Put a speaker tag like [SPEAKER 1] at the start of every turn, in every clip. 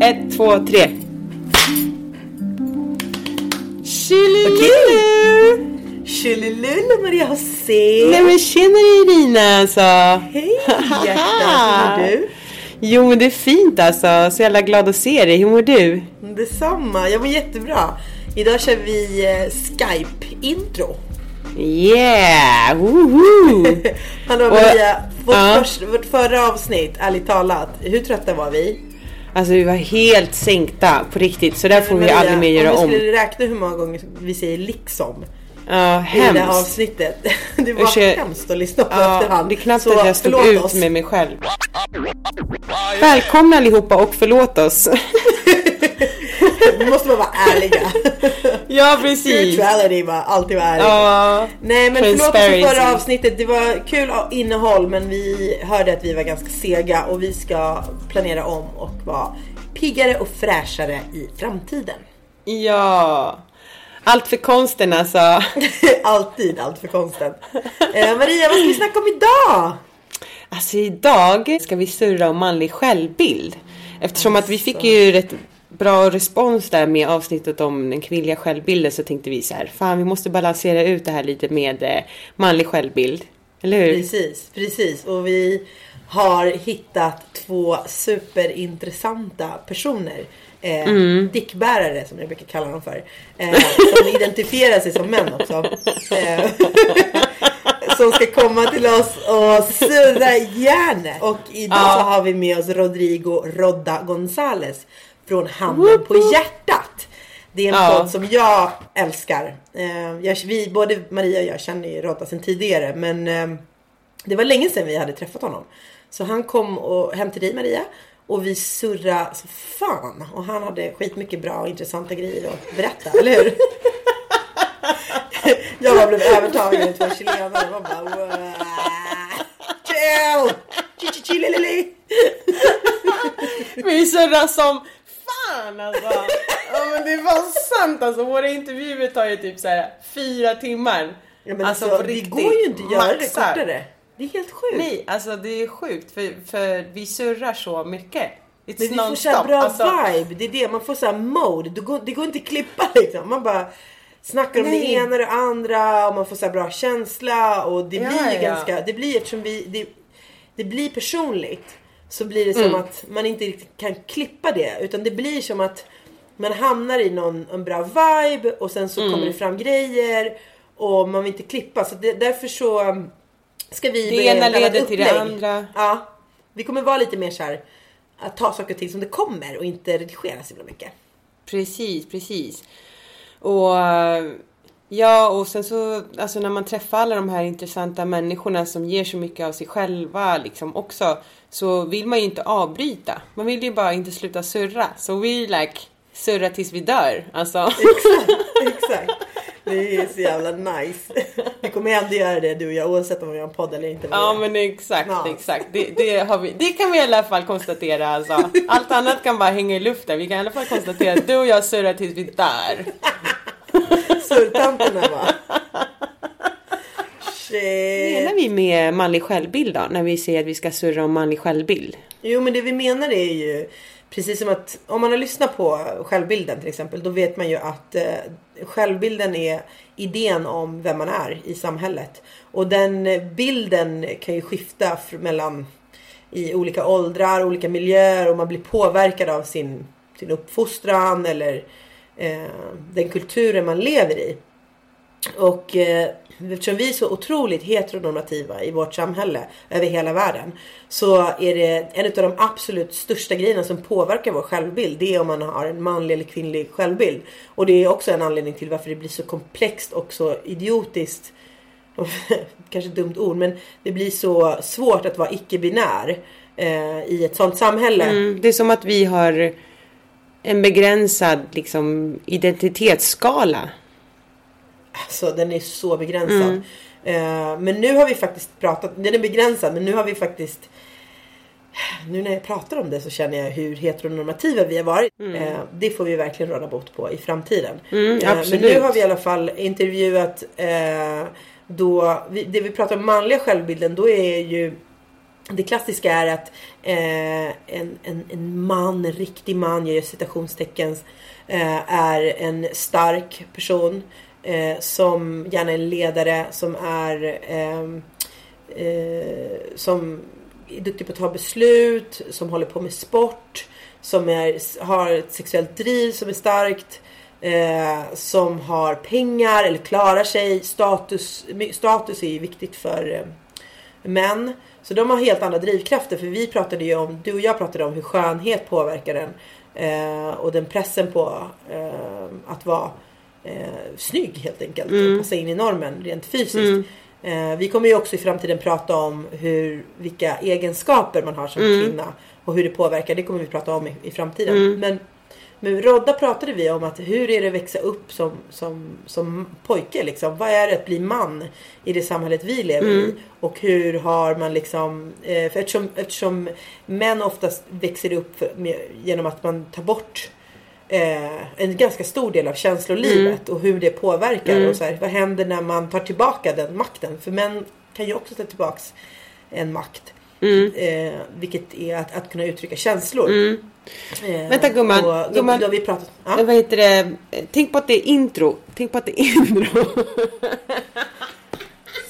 [SPEAKER 1] Ett, två, tre. Tjolilu!
[SPEAKER 2] Tjolilull Maria José!
[SPEAKER 1] Nej men tjena Irina alltså!
[SPEAKER 2] Hej hjärtat, hur mår du?
[SPEAKER 1] Jo men det är fint alltså, så jävla glad att se dig. Hur mår du?
[SPEAKER 2] Detsamma, jag mår jättebra. Idag kör vi eh, Skype-intro.
[SPEAKER 1] Yeah! Woho!
[SPEAKER 2] Hallå
[SPEAKER 1] Och-
[SPEAKER 2] Maria, vårt,
[SPEAKER 1] ja.
[SPEAKER 2] först, vårt förra avsnitt, ärligt talat, hur trötta var vi?
[SPEAKER 1] Alltså vi var helt sänkta på riktigt, så där får vi aldrig mer göra
[SPEAKER 2] om
[SPEAKER 1] om.
[SPEAKER 2] du skulle räkna hur många gånger vi säger liksom
[SPEAKER 1] Ja,
[SPEAKER 2] i det här avsnittet. Det var
[SPEAKER 1] Usch,
[SPEAKER 2] hemskt att lyssna på
[SPEAKER 1] Ja,
[SPEAKER 2] efterhand.
[SPEAKER 1] det är knappt
[SPEAKER 2] Så
[SPEAKER 1] att jag stod ut
[SPEAKER 2] oss.
[SPEAKER 1] med mig själv. Välkomna allihopa och förlåt oss.
[SPEAKER 2] Vi måste bara vara ärliga.
[SPEAKER 1] ja precis.
[SPEAKER 2] Spirituality bara, alltid vara ärlig.
[SPEAKER 1] Ja,
[SPEAKER 2] Nej men förlåt för förra avsnittet. Det var kul innehåll men vi hörde att vi var ganska sega och vi ska planera om och vara piggare och fräschare i framtiden.
[SPEAKER 1] ja. Allt för konsten alltså.
[SPEAKER 2] Alltid allt för konsten. Eh, Maria, vad ska vi snacka om idag?
[SPEAKER 1] Alltså idag ska vi surra om manlig självbild. Eftersom att vi fick ju rätt bra respons där med avsnittet om den kvinnliga självbilden så tänkte vi så här, fan vi måste balansera ut det här lite med eh, manlig självbild. Eller hur?
[SPEAKER 2] Precis, precis. Och vi har hittat två superintressanta personer. Eh,
[SPEAKER 1] Mm.
[SPEAKER 2] Dickbärare som jag brukar kalla dem för. Eh, som identifierar sig som män också. Eh, som ska komma till oss och surra järnet. Och idag så har vi med oss Rodrigo Rodda Gonzales från Handen på hjärtat. Det är en
[SPEAKER 1] Ja.
[SPEAKER 2] podd som jag älskar. Eh, jag, vi, både Maria och jag känner ju Rodda sedan tidigare men eh, det var länge sedan vi hade träffat honom. Så han kom och, hem till dig Maria och vi surra så fan. Och han hade skitmycket bra och intressanta grejer att berätta, eller hur? jag bara blev övertagen av chilenare och bara "Wow." Chill! Chi- chi- chililili.
[SPEAKER 1] Vi surrar som fan alltså. Ja men det var sant alltså. Våra intervjuer tar ju typ så här fyra timmar.
[SPEAKER 2] Ja, men
[SPEAKER 1] alltså,
[SPEAKER 2] alltså,
[SPEAKER 1] på
[SPEAKER 2] det
[SPEAKER 1] riktigt.
[SPEAKER 2] går ju inte att göra det kortare. Det är helt sjukt.
[SPEAKER 1] Nej, alltså det är sjukt för, för vi surrar så mycket. It's
[SPEAKER 2] Men vi får
[SPEAKER 1] non-stop.
[SPEAKER 2] så bra
[SPEAKER 1] alltså,
[SPEAKER 2] vibe. Det är det. Man får så här mode. Det går, det går inte att klippa liksom. Man bara snackar om det ena och det andra och man får så här bra känsla och det
[SPEAKER 1] Ja,
[SPEAKER 2] blir
[SPEAKER 1] ja.
[SPEAKER 2] ganska, det blir eftersom vi, det, det blir personligt så blir det som
[SPEAKER 1] Mm.
[SPEAKER 2] att man inte riktigt kan klippa det utan det blir som att man hamnar i någon en bra vibe och sen så
[SPEAKER 1] Mm.
[SPEAKER 2] kommer det fram grejer och man vill inte klippa så det, därför så um, ska vi
[SPEAKER 1] Det ena leder till det andra.
[SPEAKER 2] Ja, vi kommer vara lite mer så här att ta saker och ting som det kommer och inte redigera så mycket.
[SPEAKER 1] Precis, precis. Och eh, ja, och sen så alltså när man träffar alla de här intressanta människorna som ger så mycket av sig själva liksom också så vill man ju inte avbryta. Man vill ju bara inte sluta surra. Så we like surra tills vi dör. Alltså.
[SPEAKER 2] Exakt, exakt. Det är så jävla nice. Vi kommer ändå göra det du och jag oavsett om vi har en podd eller inte.
[SPEAKER 1] Ja men exakt,
[SPEAKER 2] Ja.
[SPEAKER 1] exakt. Det, det, vi, det kan vi i alla fall konstatera alltså. Allt annat kan bara hänga i luften. Vi kan i alla fall konstatera att du och jag surrar tills vi dör.
[SPEAKER 2] Surtanterna va.
[SPEAKER 1] Vad menar vi med manlig självbild då? När vi säger att vi ska surra om manlig självbild?
[SPEAKER 2] Jo men det vi menar är ju precis som att om man har lyssnat på självbilden till exempel. Då vet man ju att eh, självbilden är idén om vem man är i samhället. Och den bilden kan ju skifta mellan i olika åldrar, olika miljöer och man blir påverkad av sin, sin uppfostran eller eh, den kulturen man lever i. Och eh, eftersom vi är så otroligt heteronormativa i vårt samhälle över hela världen. Så är det en av de absolut största grejerna som påverkar vår självbild. Det är om man har en manlig eller kvinnlig självbild. Och det är också en anledning till varför det blir så komplext och så idiotiskt. Kanske ett dumt ord men det blir så svårt att vara icke-binär eh, i ett sånt samhälle.
[SPEAKER 1] Mm, det är som att vi har en begränsad liksom, identitetsskala.
[SPEAKER 2] Alltså den är så begränsad. Mm. Uh, men nu har vi faktiskt pratat, den är begränsad men nu har vi faktiskt nu när jag pratar om det så känner jag hur heteronormativa vi har varit. Mm. Uh, det får vi verkligen råda bot på i framtiden.
[SPEAKER 1] Mm, uh,
[SPEAKER 2] men nu har vi i alla fall intervjuat då, vi, det vi pratar om manliga självbilden då är ju det klassiska är att en, en, en man, en riktig man, jag gör citationstecken, är en stark person eh, som gärna är en ledare som är ehm, eh, som är duktig på att ta beslut, som håller på med sport, som är, har ett sexuellt driv som är starkt. Eh, som har pengar eller klarar sig. Status, status är ju viktigt för eh, män. Så de har helt andra drivkrafter. För vi pratade ju om, du och jag pratade om hur skönhet påverkar den. Eh, och den pressen på eh, att vara eh, snygg helt enkelt. Mm. Och passa in i normen rent fysiskt. Mm. Eh, vi kommer ju också i framtiden prata om hur, vilka egenskaper man har som mm. kvinna. Och hur det påverkar. Det kommer vi prata om i, i framtiden. Mm. Men med Rodda pratade vi om att hur är det att växa upp som, som, som pojke liksom? Vad är det att bli man i det samhället vi lever mm. i? Och hur har man liksom, eh, för eftersom, eftersom män oftast växer upp för, med, genom att man tar bort eh, en ganska stor del av känslolivet mm. och hur det påverkar. Mm. Och så här, vad händer när man tar tillbaka den makten? För män kan ju också ta tillbaka en makt. Mm. Eh, vilket är att, att kunna uttrycka känslor.
[SPEAKER 1] Mm. Eh, Vänta gumman. Och, gumman
[SPEAKER 2] då, då vi pratat,
[SPEAKER 1] ja? vad heter det? Tänk på att det är intro. Tänk på att det är intro.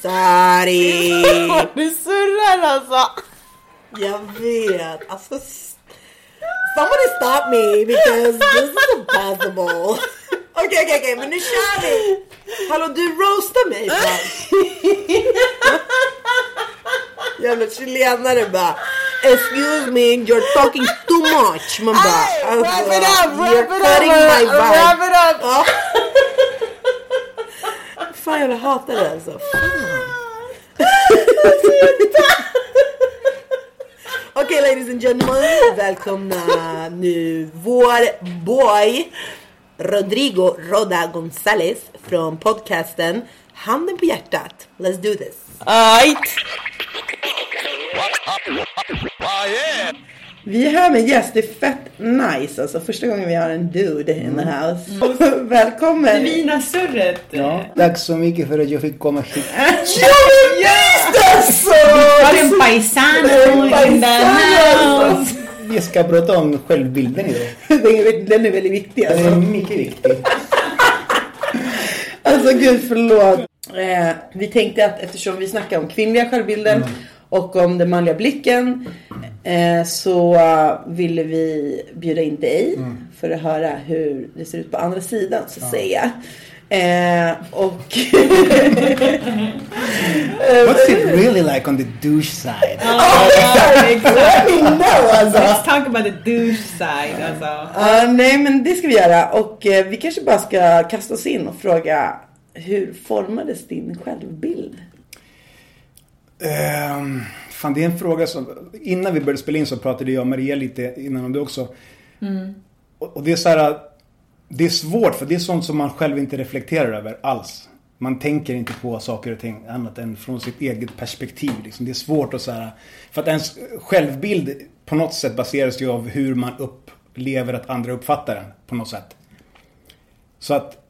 [SPEAKER 2] Sorry.
[SPEAKER 1] du surrar alltså.
[SPEAKER 2] Jag vet. Alltså Somebody stop me because this is impossible. Okej, okay, okej, okay, okej, okay, men nu kör vi! Hallå, du roastar mig fan. Jävla chilenare bara. Excuse me, you're talking too much. Man bara.
[SPEAKER 1] Alltså, wrap it up, wrap it up, wrap it up. Ja.
[SPEAKER 2] Fan, jag hatar det alltså. Fan. Okej okay, ladies and gentlemen, välkomna nu vår boy Rodrigo Roda González från podcasten Handen på hjärtat. Let's do this.
[SPEAKER 1] Alright.
[SPEAKER 2] Vi är här med en gäst, det är fett nice alltså. Första gången vi har en dude in the house. Mm. Välkommen!
[SPEAKER 1] Det fina surret!
[SPEAKER 3] Ja, tack så mycket för att jag fick komma hit.
[SPEAKER 2] ja, visst alltså!
[SPEAKER 1] Vi har en paisano in the house!
[SPEAKER 3] Vi ska prata om självbilden idag.
[SPEAKER 2] Den är väldigt viktig
[SPEAKER 3] alltså. Den är mycket viktig.
[SPEAKER 2] alltså gud förlåt. Eh, vi tänkte att eftersom vi snackar om kvinnliga självbilden mm och om den manliga blicken eh, så ville vi bjuda in dig mm. för att höra hur det ser ut på andra sidan så att ja. säga. Eh, och...
[SPEAKER 3] What's it really like on the douche side?
[SPEAKER 1] Oh, exactly. alltså. Let's talk about the douche side. Alltså.
[SPEAKER 2] Uh, nej men det ska vi göra och uh, vi kanske bara ska kasta oss in och fråga hur formades din självbild?
[SPEAKER 3] Um, fan, det är en fråga som... Innan vi började spela in så pratade jag och Maria lite innan om det också. Mm. Och, och, det är så här... Det är svårt för det är sånt som man själv inte reflekterar över alls. Man tänker inte på saker och ting annat än från sitt eget perspektiv. Liksom. Det är svårt att så här, För att ens självbild på något sätt baseras ju av hur man upplever att andra uppfattar den. På något sätt. Så att...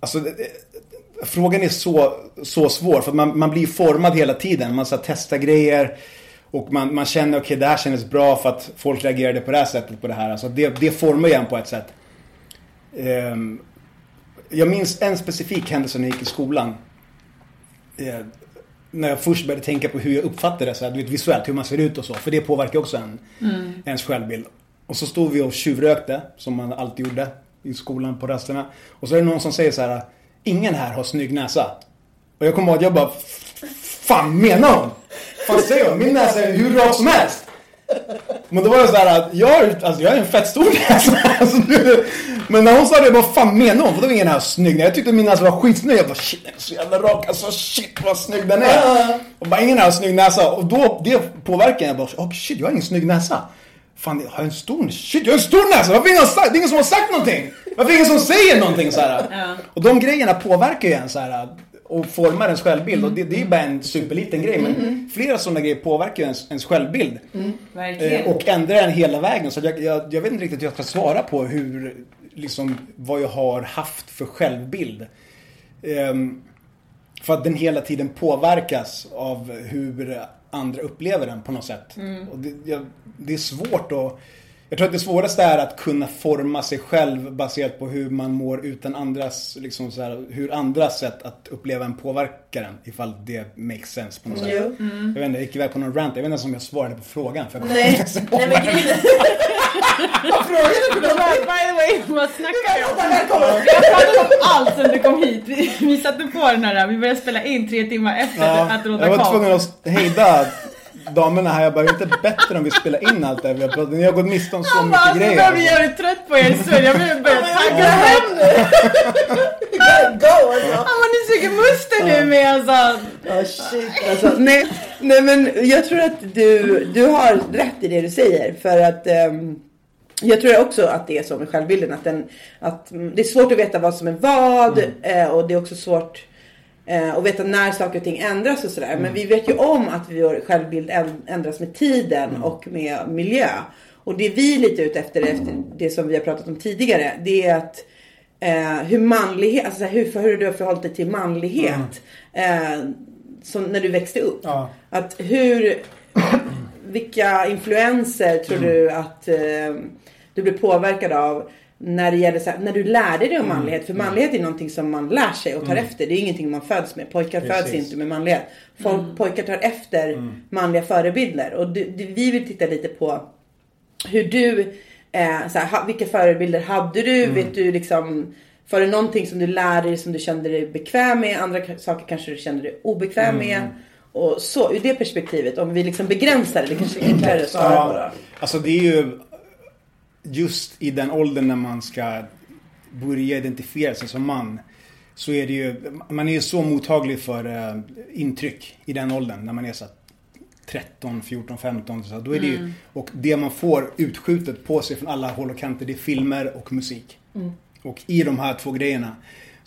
[SPEAKER 3] Alltså frågan är så, så svår för man, man blir formad hela tiden. Man ska testa grejer Och man, man känner, okej okay, det här kändes bra för att folk reagerade på det här sättet på det här. Alltså det, det formar ju en på ett sätt. Um, jag minns en specifik händelse när jag gick i skolan. Uh, när jag först började tänka på hur jag uppfattar det så här, vet, visuellt, hur man ser ut och så. För det påverkar också en, mm. ens självbild. Och så stod vi och tjuvrökte, som man alltid gjorde i skolan på rasterna. Och så är det någon som säger så här, ingen här har snygg näsa. Och jag kommer ihåg att jag bara, fan menar hon? Fan säger hon? Min näsa är hur rak som helst. Men då var det så här att jag alltså jag har en fett stor näsa. Alltså, men när hon sa det, vad fan menar hon? För då var ingen här snygg. Jag tyckte min näsa var skitsnygg. Jag bara shit den är så jävla rak. Alltså shit vad snygg den är. Och bara ingen här har snygg näsa. Och då, det påverkar jag bara, oh, shit jag har ingen snygg näsa. Fan, jag har en stor Shit, jag har en stor näsa! Varför ingen sagt? Det är ingen som har sagt någonting! Varför är ingen som säger någonting så här? Ja. Och de grejerna påverkar ju en så här och formar ens självbild. Och det, det är bara en superliten grej. Men mm. flera sådana grejer påverkar ens, ens självbild.
[SPEAKER 2] Mm. Eh,
[SPEAKER 3] och ändrar den hela vägen. Så jag, jag, jag, vet inte riktigt hur jag ska svara på hur, liksom, vad jag har haft för självbild. Eh, för att den hela tiden påverkas av hur andra upplever den på något sätt. Mm. Och det, jag, det är svårt att jag tror att det svåraste är att kunna forma sig själv baserat på hur man mår utan andras, liksom så här, hur andras sätt att uppleva en påverkar en. Ifall det makes sense på något sätt. Mm. Jag vet inte, jag gick iväg på någon rant. Jag vet inte ens om jag svarade på frågan. För jag
[SPEAKER 2] Nej, Nej men grejen Vad frågade du
[SPEAKER 1] By the way, vad snackar jag om? Jag pratade om allt sen du kom hit. Vi, vi satte på den här, vi började spela in tre timmar efter ja, att
[SPEAKER 3] låta Jag var tvungen att hejda damerna här, jag bara, är inte bättre om vi spelar in allt det här vi har pratat Ni har gått miste om så mycket grejer.
[SPEAKER 1] Jag blir jävligt trött på er så jag vill börja tagga hem nu.
[SPEAKER 2] Go alltså.
[SPEAKER 1] Han bara, ni suger musten nu med alltså.
[SPEAKER 2] Oh, shit alltså. Nej, nej men jag tror att du, du har rätt i det du säger. För att um, jag tror också att det är så med självbilden. Att, den, att det är svårt att veta vad som är vad. Mm. Eh, och det är också svårt och veta när saker och ting ändras och sådär. Mm. Men vi vet ju om att vår självbild ändras med tiden mm. och med miljö. Och det vi är lite ute efter, efter det som vi har pratat om tidigare, det är att eh, hur manlighet, alltså hur, hur du har förhållit dig till manlighet. Mm. Eh, som när du växte upp. Ja. Att hur, vilka influenser tror mm. du att eh, du blev påverkad av när det gäller så här, när du lärde dig om mm. manlighet. För manlighet är någonting som man lär sig och tar mm. efter. Det är ingenting man föds med. Pojkar Precis. föds inte med manlighet. Folk, mm. Pojkar tar efter mm. manliga förebilder. Och du, du, vi vill titta lite på hur du, eh, så här, vilka förebilder hade du? Mm. Vet du liksom, var det någonting som du lärde dig som du kände dig bekväm med? Andra saker kanske du kände dig obekväm mm. med? Och så, ur det perspektivet, om vi liksom begränsar det, det kanske är enklare att svara på då.
[SPEAKER 3] Alltså det är ju just i den åldern när man ska börja identifiera sig som man. Så är det ju, man är ju så mottaglig för uh, intryck i den åldern när man är så 13, 14, 15. Så då är det ju, mm. och det man får utskjutet på sig från alla håll och kanter det är filmer och musik. Mm. Och i de här två grejerna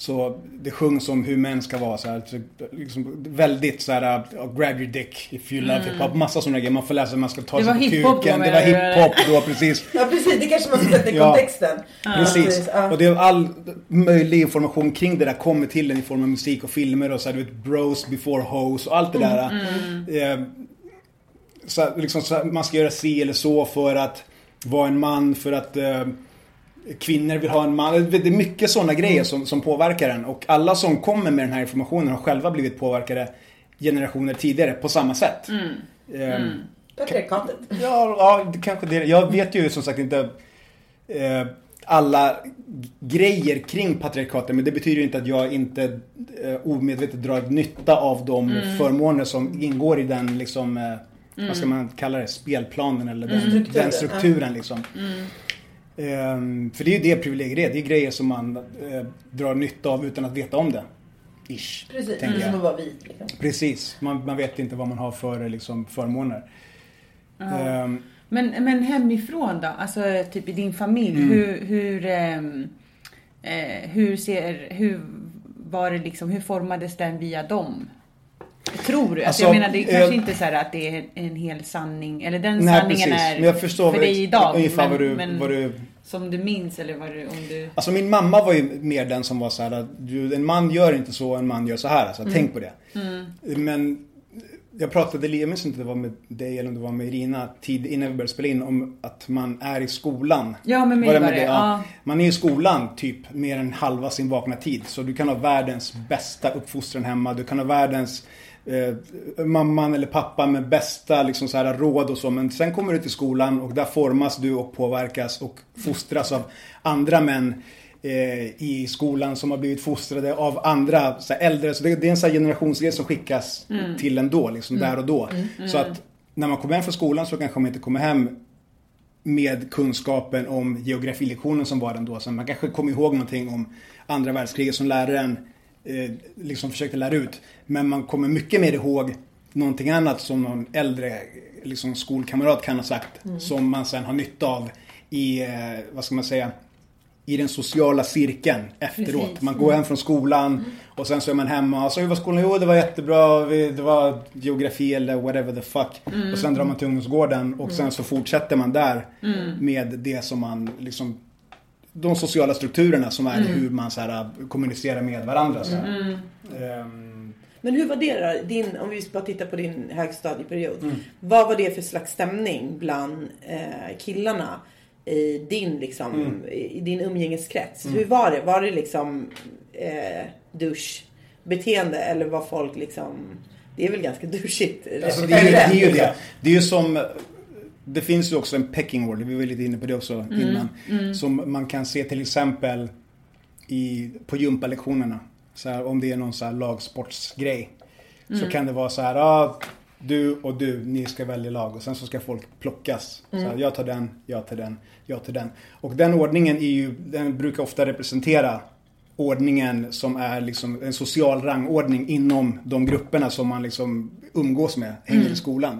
[SPEAKER 3] så det sjungs om hur män ska vara så här, så, liksom, väldigt så här, grab your dick if you love mm. hiphop. Massa sådana grejer. Man får läsa, man ska ta sig på kuken. Det var hiphop då, precis.
[SPEAKER 2] ja precis, det kanske man ska sätta i kontexten.
[SPEAKER 3] Ja. Precis. Ja. Och det är all möjlig information kring det där kommer till en i form av musik och filmer och så här, du vet, bros before hoes och allt det där. Mm. mm. Eh, så, liksom, så man ska göra si eller så för att vara en man, för att eh, kvinnor vill ha en man. Det är mycket sådana grejer mm. som, som påverkar en. Och alla som kommer med den här informationen har själva blivit påverkade generationer tidigare på samma sätt. Mm.
[SPEAKER 2] Mm. Patriarkatet.
[SPEAKER 3] Ja, ja, kanske det. Jag vet ju som sagt inte eh, alla grejer kring patriarkatet. Men det betyder ju inte att jag inte eh, omedvetet drar nytta av de mm. förmåner som ingår i den liksom, eh, vad ska man kalla det, spelplanen eller den, mm. den strukturen liksom. Mm. Um, för det är ju det privilegier är. Det är grejer som man uh, drar nytta av utan att veta om det.
[SPEAKER 2] Ish. Precis, mm. som att vara vit. Liksom.
[SPEAKER 3] Precis, man, man, vet inte vad man har för liksom, förmåner.
[SPEAKER 1] Um, men, men hemifrån då? Alltså typ i din familj. Mm. Hur, hur, um, eh, hur ser, hur var det liksom, hur formades den via dem? Tror du? Alltså, alltså, jag menar, det är kanske eh, inte så att det är en hel sanning, eller den nej, sanningen precis. är men jag förstår för dig idag.
[SPEAKER 3] Ungefär men, vad du, men vad du...
[SPEAKER 1] Som du minns eller vad du, om du...
[SPEAKER 3] Alltså min mamma var ju mer den som var så här, att en man gör inte så, en man gör så här. Alltså, mm. tänk på det. Mm. Men jag pratade, jag minns inte om det var med dig eller om det var med Irina tid innan vi började spela in om att man är i skolan.
[SPEAKER 4] Ja, med mig
[SPEAKER 3] Var det med
[SPEAKER 4] det. Ja.
[SPEAKER 3] Man är i skolan typ mer än halva sin vakna tid. Så du kan ha världens bästa uppfostran hemma. Du kan ha världens eh, mamman eller pappan med bästa liksom, så här, råd och så. Men sen kommer du till skolan och där formas du och påverkas och fostras av andra män eh, i skolan som har blivit fostrade av andra så här, äldre. Så det, det är en sån här generationsgrej som skickas till en då, liksom där och då. Så att när man kommer hem från skolan så kanske man inte kommer hem med kunskapen om geografilektionen som var den då. Så man kanske kommer ihåg någonting om andra världskriget som läraren eh, liksom försökte lära ut. Men man kommer mycket mer ihåg någonting annat som någon äldre liksom, skolkamrat kan ha sagt. Som man sen har nytta av i, eh, vad ska man säga, i den sociala cirkeln efteråt.
[SPEAKER 4] Precis.
[SPEAKER 3] Man går hem från skolan och sen så är man hemma och så hur var skolan? Jo det var jättebra, det var geografi eller whatever the fuck. Och sen drar man till ungdomsgården och sen så fortsätter man där med det som man liksom de sociala strukturerna som är hur man så här, kommunicerar med varandra. Så här. Ehm,
[SPEAKER 2] Men hur var det då? Din, om vi bara tittar på din högstadieperiod.
[SPEAKER 3] Mm.
[SPEAKER 2] Vad var det för slags stämning bland eh, killarna i din, liksom,
[SPEAKER 3] Mm.
[SPEAKER 2] i din umgängeskrets? Hur var det? Var det liksom eh, duschbeteende eller var folk liksom... Det är väl ganska duschigt?
[SPEAKER 3] Alltså det, är, ju- det är ju det. Det är ju som... Det finns ju också en pecking order, vi var lite inne på det också innan. Som man kan se till exempel i, på gympalektionerna. Så här, om det är någon så här lagsportsgrej. Så kan det vara så här, ah, du och du, ni ska välja lag. Och sen så ska folk plockas. Så här, jag tar den, jag tar den, jag tar den. Och den ordningen är ju, den brukar ofta representera ordningen som är liksom en social rangordning inom de grupperna som man liksom umgås med, hänger i skolan.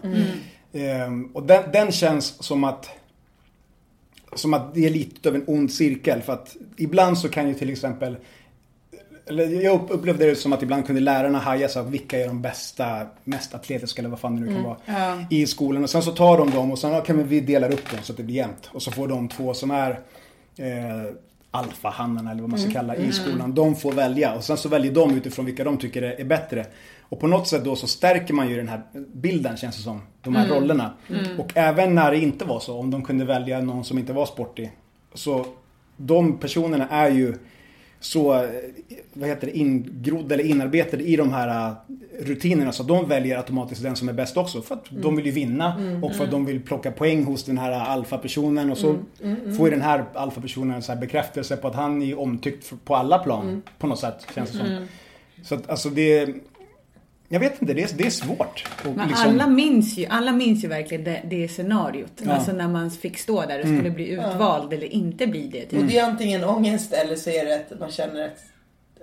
[SPEAKER 3] Ehm, och den, den känns som att som att det är lite av en ond cirkel. För att ibland så kan ju till exempel eller jag upp- upplevde det som att ibland kunde lärarna haja så här, vilka är de bästa, mest atletiska eller vad fan det nu kan vara. I skolan. Och sen så tar de dem och sen ja, kan vi dela upp dem så att det blir jämnt. Och så får de två som är eh, alfahannarna eller vad man ska kalla i skolan. De får välja. Och sen så väljer de utifrån vilka de tycker är bättre. Och på något sätt då så stärker man ju den här bilden känns det som. De här rollerna. Och även när det inte var så. Om de kunde välja någon som inte var sportig. Så de personerna är ju så, vad heter det, ingrodda eller inarbetade i de här eh, rutinerna så de väljer automatiskt den som är bäst också. För att de vill ju vinna och för att de vill plocka poäng hos den här alfapersonen och så får ju den här alfapersonen en så här bekräftelse på att han är omtyckt på alla plan på något sätt känns det som. Så att alltså det jag vet inte, det är, det är svårt.
[SPEAKER 4] Men
[SPEAKER 3] liksom-
[SPEAKER 4] alla, minns ju, alla minns ju verkligen det, det scenariot.
[SPEAKER 3] Ja.
[SPEAKER 4] Alltså när man fick stå där och
[SPEAKER 3] Mm.
[SPEAKER 4] skulle bli utvald eller inte bli det. Typ.
[SPEAKER 2] Och det är antingen ångest eller så är det att man känner att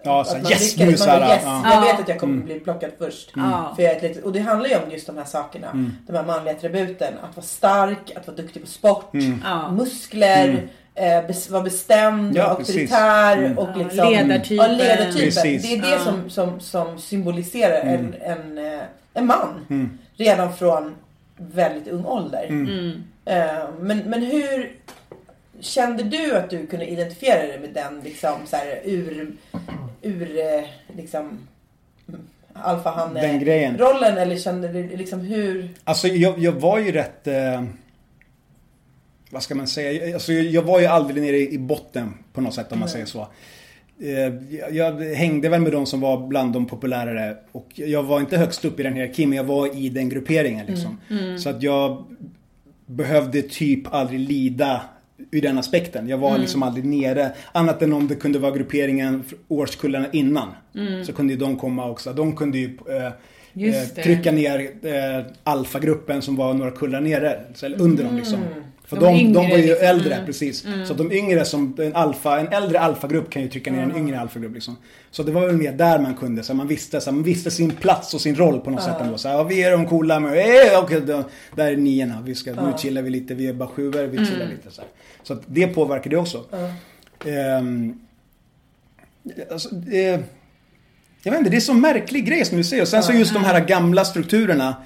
[SPEAKER 3] Ja,
[SPEAKER 2] att
[SPEAKER 3] så
[SPEAKER 2] man
[SPEAKER 3] yes
[SPEAKER 2] lyckades.
[SPEAKER 3] nu såhär.
[SPEAKER 2] yes,
[SPEAKER 3] Ja.
[SPEAKER 2] Jag vet
[SPEAKER 4] Ja.
[SPEAKER 2] att jag kommer bli plockad först.
[SPEAKER 4] Ja.
[SPEAKER 2] För jag är ett litet, och det handlar ju om just de här sakerna. De här manliga attributen. Att vara stark, att vara duktig på sport,
[SPEAKER 4] Ja.
[SPEAKER 2] muskler, eh, vara bestämd,
[SPEAKER 3] Ja, precis.
[SPEAKER 2] auktoritär
[SPEAKER 3] Mm.
[SPEAKER 2] och
[SPEAKER 4] Ja,
[SPEAKER 2] liksom...
[SPEAKER 4] ledartypen.
[SPEAKER 2] Ja, ledartypen.
[SPEAKER 3] Precis.
[SPEAKER 2] Det är det
[SPEAKER 4] Ja.
[SPEAKER 2] som, som, som symboliserar en, en, eh, en man.
[SPEAKER 3] Mm.
[SPEAKER 2] Redan från väldigt ung ålder. Eh, men, men hur kände du att du kunde identifiera dig med den liksom så här, ur, ur liksom alfahanne-rollen? Eller kände du liksom hur...
[SPEAKER 3] Alltså jag, jag var ju rätt... Eh, vad ska man säga? Alltså, jag, var ju aldrig nere i botten på något sätt om man säger så. Eh, jag, hängde väl med de som var bland de populärare. Och jag var inte högst upp i den hierarkin men jag var i den grupperingen liksom. Så att jag behövde typ aldrig lida ur den aspekten. Jag var liksom aldrig nere. Annat än om det kunde vara grupperingen årskullarna innan. Så kunde ju de komma också. De kunde ju eh, eh, trycka ner eh, alfagruppen som var några kullar nere. Eller under dem liksom. För
[SPEAKER 4] De
[SPEAKER 3] de, de, var ju
[SPEAKER 4] liksom.
[SPEAKER 3] äldre, precis. Så de yngre som, en alfa, en äldre alfagrupp kan ju trycka ner en yngre alfagrupp liksom. Så det var väl mer där man kunde, så man visste, så man visste sin plats och sin roll på något sätt ändå. Så här, ja, vi är de coola men, eh, okej, då, där är niorna, vi ska, nu chillar vi lite, vi är bara sjuor, vi chillar lite så här. Så det påverkade också. Ehm, alltså, det, jag vet inte, det är så märklig grej som du säger. Och sen så just de här gamla strukturerna.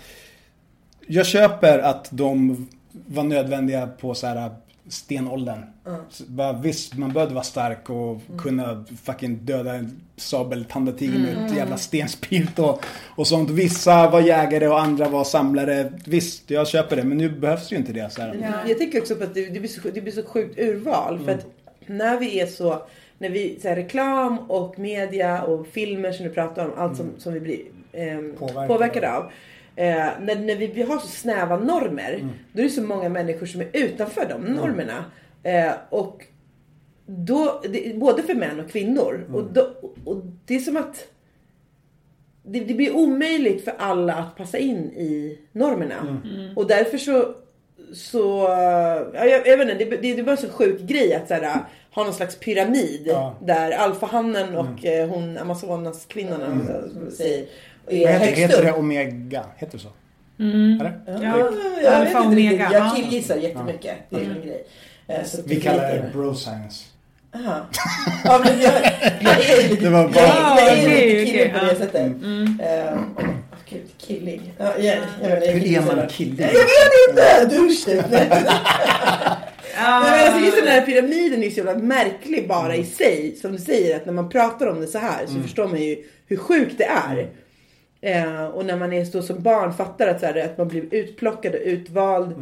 [SPEAKER 3] Jag köper att de var nödvändiga på så här stenåldern. Bara, visst, man behövde vara stark och kunna fucking döda en sabeltandad tiger med ett jävla stenspilt och, och sånt. Vissa var jägare och andra var samlare. Visst, jag köper det. Men nu behövs ju inte det. Så här.
[SPEAKER 2] Jag tänker också på att det, det, blir så, det blir så sjukt urval. För att när vi är så, när vi, så här, reklam och media och filmer som du pratar om, allt som, som vi blir
[SPEAKER 3] Påverkade.
[SPEAKER 2] påverkade av. Eh, när, när vi, har så snäva normer, då är det så många människor som är utanför de normerna. Eh, och då, det, både för män och kvinnor. Och, då, och det är som att det, det blir omöjligt för alla att passa in i normerna. Och därför så, så ja, jag, jag vet inte, det, det, det var en så sjuk grej att så här, ha någon slags pyramid.
[SPEAKER 3] Ja.
[SPEAKER 2] Där alfahannen och eh, hon Amazonas kvinnan mm. säger, är
[SPEAKER 3] heter,
[SPEAKER 2] högst
[SPEAKER 3] heter
[SPEAKER 2] upp.
[SPEAKER 3] det Omega? Heter det så? Eller?
[SPEAKER 2] Ja,
[SPEAKER 4] Ja,
[SPEAKER 2] jag
[SPEAKER 4] alfa
[SPEAKER 2] vet inte riktigt.
[SPEAKER 4] omega,
[SPEAKER 2] Jag
[SPEAKER 4] ja.
[SPEAKER 2] killgissar jättemycket. Det är min grej. Eh, så
[SPEAKER 3] Vi
[SPEAKER 2] det
[SPEAKER 3] kallar
[SPEAKER 2] är
[SPEAKER 3] det bro science.
[SPEAKER 2] Aha. Ja, men jag, jag är lite,
[SPEAKER 3] Det var bara-
[SPEAKER 2] jag, är- jag är lite killig på det
[SPEAKER 4] ja.
[SPEAKER 2] sättet. Eh, åh, gud, killig. Ja, jag, jag, vet, jag,
[SPEAKER 3] Hur är man
[SPEAKER 2] jag,
[SPEAKER 3] killig?
[SPEAKER 2] jag vet inte! Typ. Nej, men alltså, just den här pyramiden är så jävla märklig bara i sig. Som du säger, att när man pratar om det så här så förstår man ju hur sjukt det är. Eh, och när man är så som barn fattar att, så här, att man blir utplockad och utvald.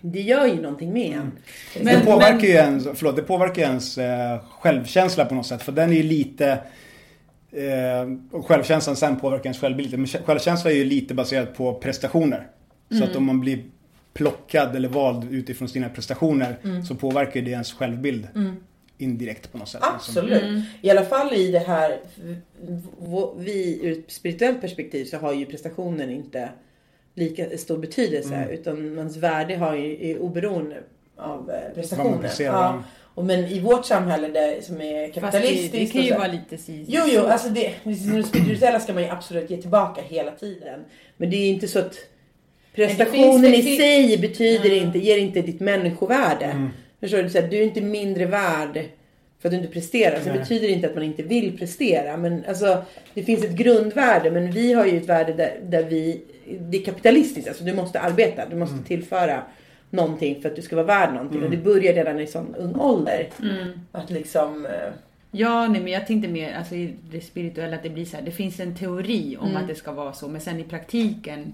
[SPEAKER 2] Det gör ju någonting med en.
[SPEAKER 3] det
[SPEAKER 4] Men-
[SPEAKER 3] påverkar
[SPEAKER 4] men-
[SPEAKER 3] ju ens, förlåt, det påverkar ju ens eh, självkänsla på något sätt. För den är ju lite... Eh, och självkänslan sen påverkar ens självbild. Men självkänsla är ju lite baserat på prestationer. Så att om man blir plockad eller vald utifrån sina prestationer så påverkar det ens självbild. Indirekt på något sätt. liksom.
[SPEAKER 2] Absolut. I alla fall i det här, vi ur ett spirituellt perspektiv så har ju prestationen inte lika stor betydelse. Utan ens värde har ju, är oberoende av eh, prestationen. Ja. Och men i vårt samhälle där, som är
[SPEAKER 4] Fast det,
[SPEAKER 2] kapitalistiskt.
[SPEAKER 4] det kan ju
[SPEAKER 2] så-
[SPEAKER 4] vara lite si.
[SPEAKER 2] Jo, jo, alltså det, det spirituella ska man ju absolut ge tillbaka hela tiden. Men det är inte så att prestationen
[SPEAKER 4] det
[SPEAKER 2] i
[SPEAKER 4] finns-
[SPEAKER 2] sig betyder inte, ger inte ditt människovärde. Förstår du? Så här, du är inte mindre värd för att du inte presterar. Så det betyder inte att man inte vill prestera. Men alltså, det finns ett grundvärde. Men vi har ju ett värde där, där vi, det är kapitalistiskt. Alltså du måste arbeta. Du måste tillföra någonting för att du ska vara värd någonting. Och det börjar redan i sån ung ålder. Att liksom... eh,
[SPEAKER 4] Ja, nej, men jag tänkte mer alltså, i det spirituella att det blir så här. Det finns en teori om
[SPEAKER 2] Mm.
[SPEAKER 4] att det ska vara så, men sen i praktiken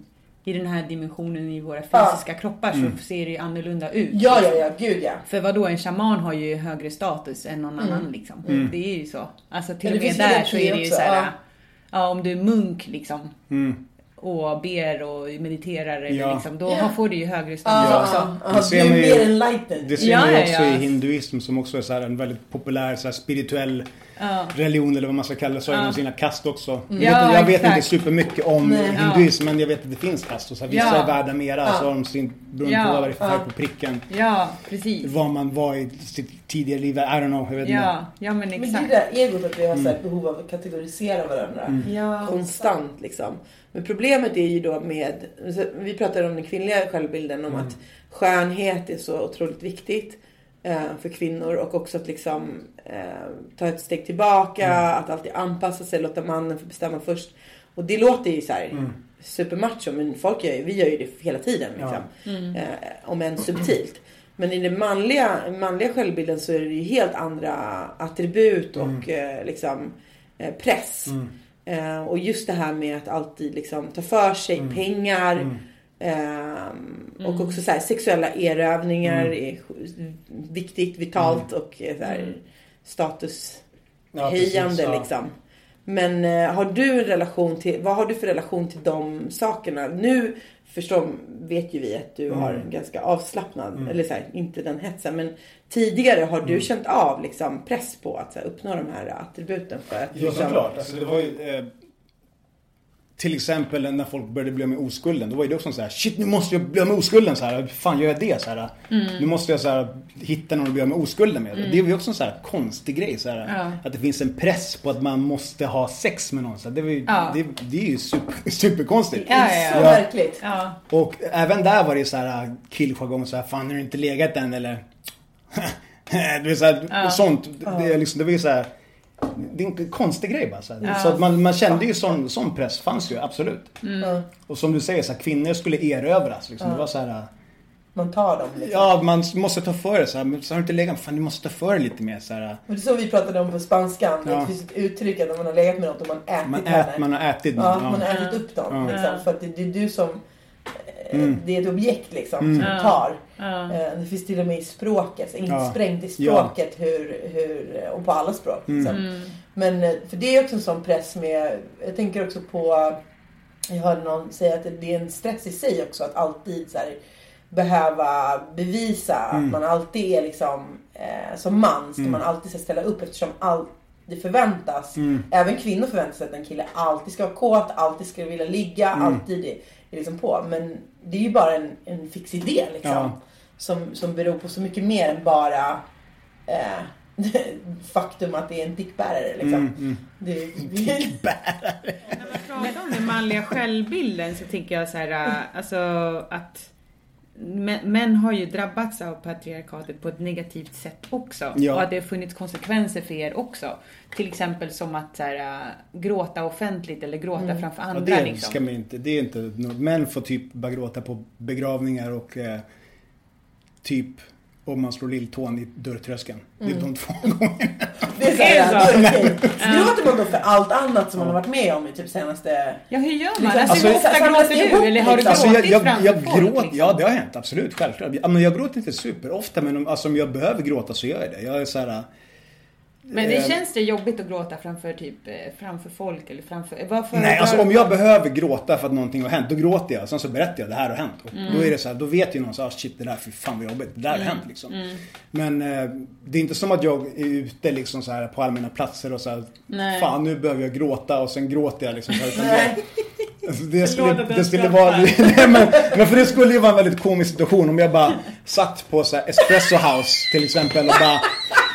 [SPEAKER 4] i den här dimensionen i våra
[SPEAKER 2] Ja.
[SPEAKER 4] fysiska kroppar så ser det ju annorlunda ut.
[SPEAKER 2] Ja, ja, ja. Gud ja.
[SPEAKER 4] För vad då en shaman har ju högre status än någon annan liksom. Det är ju så. Alltså till och
[SPEAKER 2] det
[SPEAKER 4] med där så är det ju så här.
[SPEAKER 2] ja.
[SPEAKER 4] Ja. om du är munk liksom.
[SPEAKER 3] Mm.
[SPEAKER 4] Och ber och mediterar eller
[SPEAKER 3] Ja.
[SPEAKER 4] liksom, då
[SPEAKER 2] Ja.
[SPEAKER 4] får du ju högre status
[SPEAKER 2] Ja,
[SPEAKER 4] också.
[SPEAKER 2] ja,
[SPEAKER 3] Det ser man ju-. Det ser
[SPEAKER 4] Ja,
[SPEAKER 3] man också
[SPEAKER 4] ja.
[SPEAKER 3] i hinduism som också är så här en väldigt populär så här spirituell
[SPEAKER 4] Ja.
[SPEAKER 3] religion eller vad man ska kalla det. Så har de sina kast också. Jag, vet,
[SPEAKER 4] Ja,
[SPEAKER 3] jag vet
[SPEAKER 4] exakt.
[SPEAKER 3] inte supermycket om
[SPEAKER 2] Nej.
[SPEAKER 3] hinduism men jag vet att det finns kast. Och så här, vissa
[SPEAKER 4] Ja.
[SPEAKER 3] är värda mera så har de sin beroende
[SPEAKER 4] Ja.
[SPEAKER 3] på vad det är för färg på pricken.
[SPEAKER 4] Ja, precis.
[SPEAKER 3] Vad man var i sitt tidigare liv. I don't know. Jag vet inte.
[SPEAKER 4] Ja, ja men
[SPEAKER 2] Men det är
[SPEAKER 4] exakt.
[SPEAKER 2] det egot att vi har så här behov av att kategorisera varandra.
[SPEAKER 4] Ja.
[SPEAKER 2] Konstant liksom. Men problemet är ju då med, vi pratade om den kvinnliga självbilden, om att skönhet är så otroligt viktigt eh, för kvinnor och också att liksom eh, ta ett steg tillbaka, att alltid anpassa sig, låta mannen få bestämma först. Och det låter ju så här supermacho men folk gör ju, vi gör ju det hela tiden liksom. Eh, om än subtilt. Men i den manliga, manliga självbilden så är det ju helt andra attribut och eh, liksom eh, press. Eh, och just det här med att alltid liksom ta för sig pengar. ehm, Och också så här, sexuella erövningar är sj- viktigt, vitalt och så här, statushöjande
[SPEAKER 3] Ja, precis, ja.
[SPEAKER 2] liksom. Men eh, har du en relation till, vad har du för relation till de sakerna? Nu förstår, vet ju vi att du har
[SPEAKER 3] Mm.
[SPEAKER 2] en ganska avslappnad, eller så här, inte den hetsen, men tidigare har
[SPEAKER 3] Mm.
[SPEAKER 2] du känt av liksom, press på att så här, uppnå de här attributen för att
[SPEAKER 3] Ja,
[SPEAKER 2] liksom,
[SPEAKER 3] såklart. Alltså, det var ju, till exempel när folk började bli med oskulden. Då var ju det också så här, shit nu måste jag bli med oskulden. Så här, hur fan gör jag det? Så här, Nu måste jag så här, hitta någon att bli med oskulden med. Det är ju också en så här konstig grej. Så här,
[SPEAKER 4] Ja.
[SPEAKER 3] Att det finns en press på att man måste ha sex med någon. Så här, det, var ju,
[SPEAKER 4] Ja.
[SPEAKER 3] det, det är ju super, superkonstigt.
[SPEAKER 4] Ja, ja,
[SPEAKER 2] så
[SPEAKER 4] ja.
[SPEAKER 2] verkligt.
[SPEAKER 4] Ja.
[SPEAKER 3] Och även där var det så här killjargong så här, fan har du inte legat än eller? det är så här, sånt. Det, är liksom, det var ju så här. Det är en konstig grej bara. Så, här. så att man, man kände ju sån, sån press fanns ju absolut.
[SPEAKER 2] Ja.
[SPEAKER 3] Och som du säger, så här, kvinnor skulle erövras. Liksom. Det var så här.
[SPEAKER 2] man tar dem liksom.
[SPEAKER 3] Ja, man måste ta för det så här. Men så har du inte legat, fan du måste ta för det lite mer så här.
[SPEAKER 2] Och det är så vi pratade om på spanskan.
[SPEAKER 3] Ja.
[SPEAKER 2] Det finns ett uttryck att när man har legat med något och man ätit
[SPEAKER 3] Man, ät, man har ätit
[SPEAKER 2] Ja,
[SPEAKER 3] ja.
[SPEAKER 2] man har ätit upp dem.
[SPEAKER 3] Ja.
[SPEAKER 2] Liksom, för att det, det är du som... eh,
[SPEAKER 3] Mm.
[SPEAKER 2] Det är ett objekt liksom som du tar.
[SPEAKER 4] Ja.
[SPEAKER 2] Eh, Det finns till och med i språket,
[SPEAKER 3] Ja.
[SPEAKER 2] insprängt i
[SPEAKER 3] Ja.
[SPEAKER 2] språket hur, hur, och på alla språk. Liksom.
[SPEAKER 4] Mm.
[SPEAKER 2] Men eh, för det är också en sån press med, jag tänker också på, jag hörde någon säga att det är en stress i sig också att alltid så här, behöva bevisa
[SPEAKER 3] Mm.
[SPEAKER 2] att man alltid är liksom, eh, som man ska man alltid här, ställa upp eftersom allt det förväntas.
[SPEAKER 3] Mm.
[SPEAKER 2] Även kvinnor förväntar sig att en kille alltid ska vara kåt, alltid ska vilja ligga,
[SPEAKER 3] Mm.
[SPEAKER 2] alltid liksom på. Men det är ju bara en, en fix idé liksom.
[SPEAKER 3] Ja.
[SPEAKER 2] Som, som beror på så mycket mer än bara eh, faktum att det är en dickbärare liksom.
[SPEAKER 3] Mm,
[SPEAKER 2] Det,
[SPEAKER 4] När man pratar om den manliga självbilden så tänker jag så här, äh, alltså att Män har ju drabbats av patriarkatet på ett negativt sätt också.
[SPEAKER 3] Ja.
[SPEAKER 4] Och att det har funnits konsekvenser för er också. Till exempel som att så här, äh, gråta offentligt eller gråta framför
[SPEAKER 3] Ja,
[SPEAKER 4] andra.
[SPEAKER 3] det
[SPEAKER 4] liksom.
[SPEAKER 3] ska man inte. Det är inte. Män får typ bara gråta på begravningar och eh, typ om man slår lilltån i dörrtröskeln. Det är de två gångerna.
[SPEAKER 2] det är så. Gråter man då för allt annat som man har varit med om i typ senaste...
[SPEAKER 4] Ja, hur gör man?
[SPEAKER 2] Liksom,
[SPEAKER 4] Alltså,
[SPEAKER 2] alltså,
[SPEAKER 4] hur ofta gråter
[SPEAKER 2] ihop,
[SPEAKER 4] du? Eller har du
[SPEAKER 2] liksom.
[SPEAKER 3] Alltså
[SPEAKER 4] gråtit
[SPEAKER 3] jag, jag, jag
[SPEAKER 4] folk?
[SPEAKER 3] gråter,
[SPEAKER 4] liksom?
[SPEAKER 3] ja det har hänt absolut, självklart. Ja, men jag gråter inte superofta men om, alltså, om jag behöver gråta så gör jag det. Jag är så här,
[SPEAKER 4] Men det
[SPEAKER 3] Eh,
[SPEAKER 4] känns det jobbigt att gråta framför typ eh, framför folk eller framför... Varför,
[SPEAKER 3] Nej, alltså om jag behöver gråta för att någonting har hänt, då gråter jag. Sen så berättar jag det här har hänt. Och
[SPEAKER 4] Mm.
[SPEAKER 3] Då är det så här, då vet ju någon så här, "Ah, shit det där, fy fan vad jobbigt. Det där har hänt liksom.
[SPEAKER 4] Mm.
[SPEAKER 3] Men eh, det är inte som att jag är ute liksom så här på allmänna platser och så här,
[SPEAKER 4] Nej.
[SPEAKER 3] fan nu behöver jag gråta och sen gråter jag liksom. Så här, utan
[SPEAKER 2] Nej.
[SPEAKER 3] alltså, det skulle, det skulle vara, nej, men, men för det skulle ju vara en väldigt komisk situation om jag bara satt på så Espresso House till exempel och bara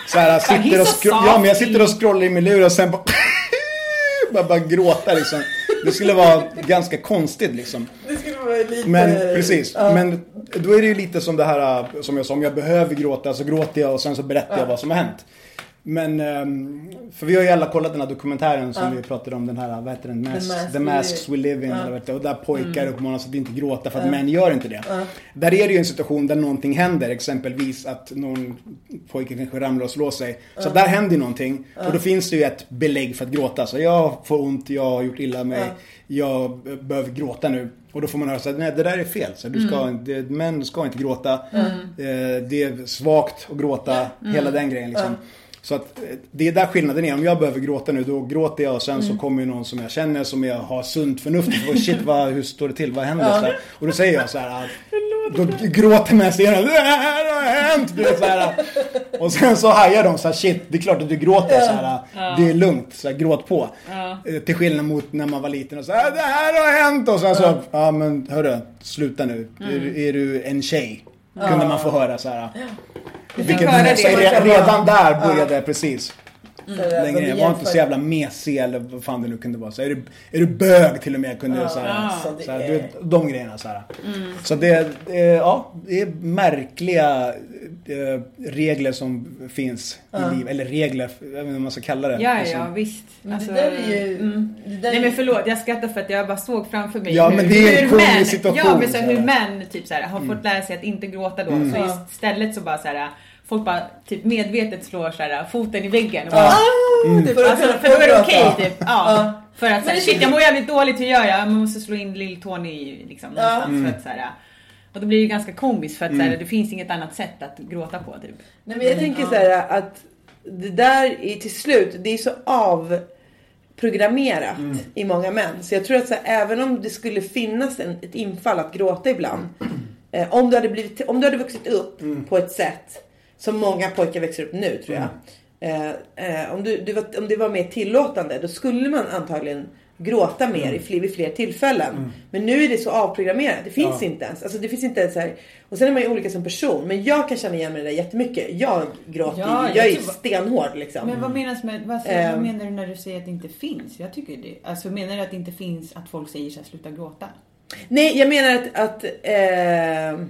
[SPEAKER 3] så här, sitter och, ja, men jag sitter och scrollar i min lur och sen bara bara, bara gråta liksom. Det skulle vara ganska konstigt liksom.
[SPEAKER 2] Det skulle vara lite...
[SPEAKER 3] Men precis.
[SPEAKER 2] Ja.
[SPEAKER 3] Men då är det ju lite som det här äh, som jag sa, om jag behöver gråta så gråter jag och sen så berättar jag vad som har hänt. Men, ehm, för vi har ju alla kollat den här dokumentären som vi pratade om, den här, vad heter den? Masks,
[SPEAKER 2] Mask
[SPEAKER 3] The Masks We Live In.
[SPEAKER 2] Ja.
[SPEAKER 3] eller? Och där pojkar uppmanas att inte gråta för att män gör inte det. Där är det ju en situation där någonting händer, exempelvis att någon pojke kanske ramlar och slår sig. Så där händer ju någonting. Och då finns det ju ett belägg för att gråta. Så jag får ont, jag har gjort illa mig, jag behöver gråta nu. Och då får man höra så här, nej det där är fel. Så du ska, det, män ska inte gråta. Eh, det är svagt att gråta, hela den grejen liksom. Så att eh, det är där skillnaden är. Om jag behöver gråta nu, då gråter jag och sen så kommer ju någon som jag känner, som jag har sunt förnuft. Och shit, vad, hur står det till? Vad händer? Så här. Och då säger jag så här. Då gråter man sig. Det här har hänt! Så här. Och sen så hajar de så här, shit, det är klart att du gråter. Så här, Det är lugnt, så här, gråt på. Eh, Till skillnad mot när man var liten och så här, det här har hänt! Och sen så, ja men hörru, sluta nu. Är, du- är du en tjej? Kunde man få höra så här. Vilket,
[SPEAKER 4] höra det.
[SPEAKER 3] redan där började precis.
[SPEAKER 2] Så vad
[SPEAKER 3] grejen.
[SPEAKER 2] vi
[SPEAKER 3] Var inte så jävla mesig eller vad fan det nu kunde vara. Så är, du, är du bög till och med kunde jag säga.
[SPEAKER 2] så det
[SPEAKER 3] Så här, du de grejerna så här. Så det, eh, ja, det är märkliga eh, regler som finns i livet. Eller regler, jag vet inte vad man ska kalla det.
[SPEAKER 4] Ja,
[SPEAKER 3] Alltså,
[SPEAKER 4] ja, visst.
[SPEAKER 2] Men
[SPEAKER 4] Alltså,
[SPEAKER 2] det där är ju...
[SPEAKER 4] mm.
[SPEAKER 2] Det där
[SPEAKER 4] Nej men förlåt, jag skrattar för att jag bara såg framför mig
[SPEAKER 3] Ja,
[SPEAKER 4] hur,
[SPEAKER 3] men det är en
[SPEAKER 4] hur män,
[SPEAKER 3] situation,
[SPEAKER 4] Ja men så
[SPEAKER 3] så
[SPEAKER 4] hur män typ så här, har fått lära sig att inte gråta då. Så
[SPEAKER 2] Ja.
[SPEAKER 4] istället så bara så här, folk bara typ medvetet slår så här, foten i väggen. Och bara,
[SPEAKER 2] Ah, det får
[SPEAKER 4] Alltså, för då är det okej typ. Ja. För att så här,
[SPEAKER 2] det
[SPEAKER 4] shit jag mår jävligt dåligt, hur gör jag? Man måste slå in lilltån i liksom någonstans för att så här, och då blir det ju ganska komiskt för att så här, det finns inget annat sätt att gråta på typ.
[SPEAKER 2] Nej men jag tänker så här att det där är till slut, det är så avprogrammerat i många män. Så jag tror att så här, även om det skulle finnas en, ett infall att gråta ibland. Eh, om, du hade blivit, om du hade vuxit upp på ett sätt som många pojkar växer upp nu tror jag. Eh, eh, om, du, du var, om det var mer tillåtande då skulle man antagligen gråta mer i fler, vid fler tillfällen. Men nu är det så avprogrammerat. Det finns inte ens. Alltså det finns inte ens så här. Och sen är man ju olika som person. Men jag kan känna igen mig i det där jättemycket. Jag gråter
[SPEAKER 4] Ja, jag
[SPEAKER 2] Jag är ju stenhård liksom.
[SPEAKER 4] Men vad menas med, vad,
[SPEAKER 2] Ehm.
[SPEAKER 4] vad menar du när du säger att det inte finns? Jag tycker det, alltså menar du att det inte finns att folk säger så här, sluta gråta?
[SPEAKER 2] Nej, jag menar att, att, eh,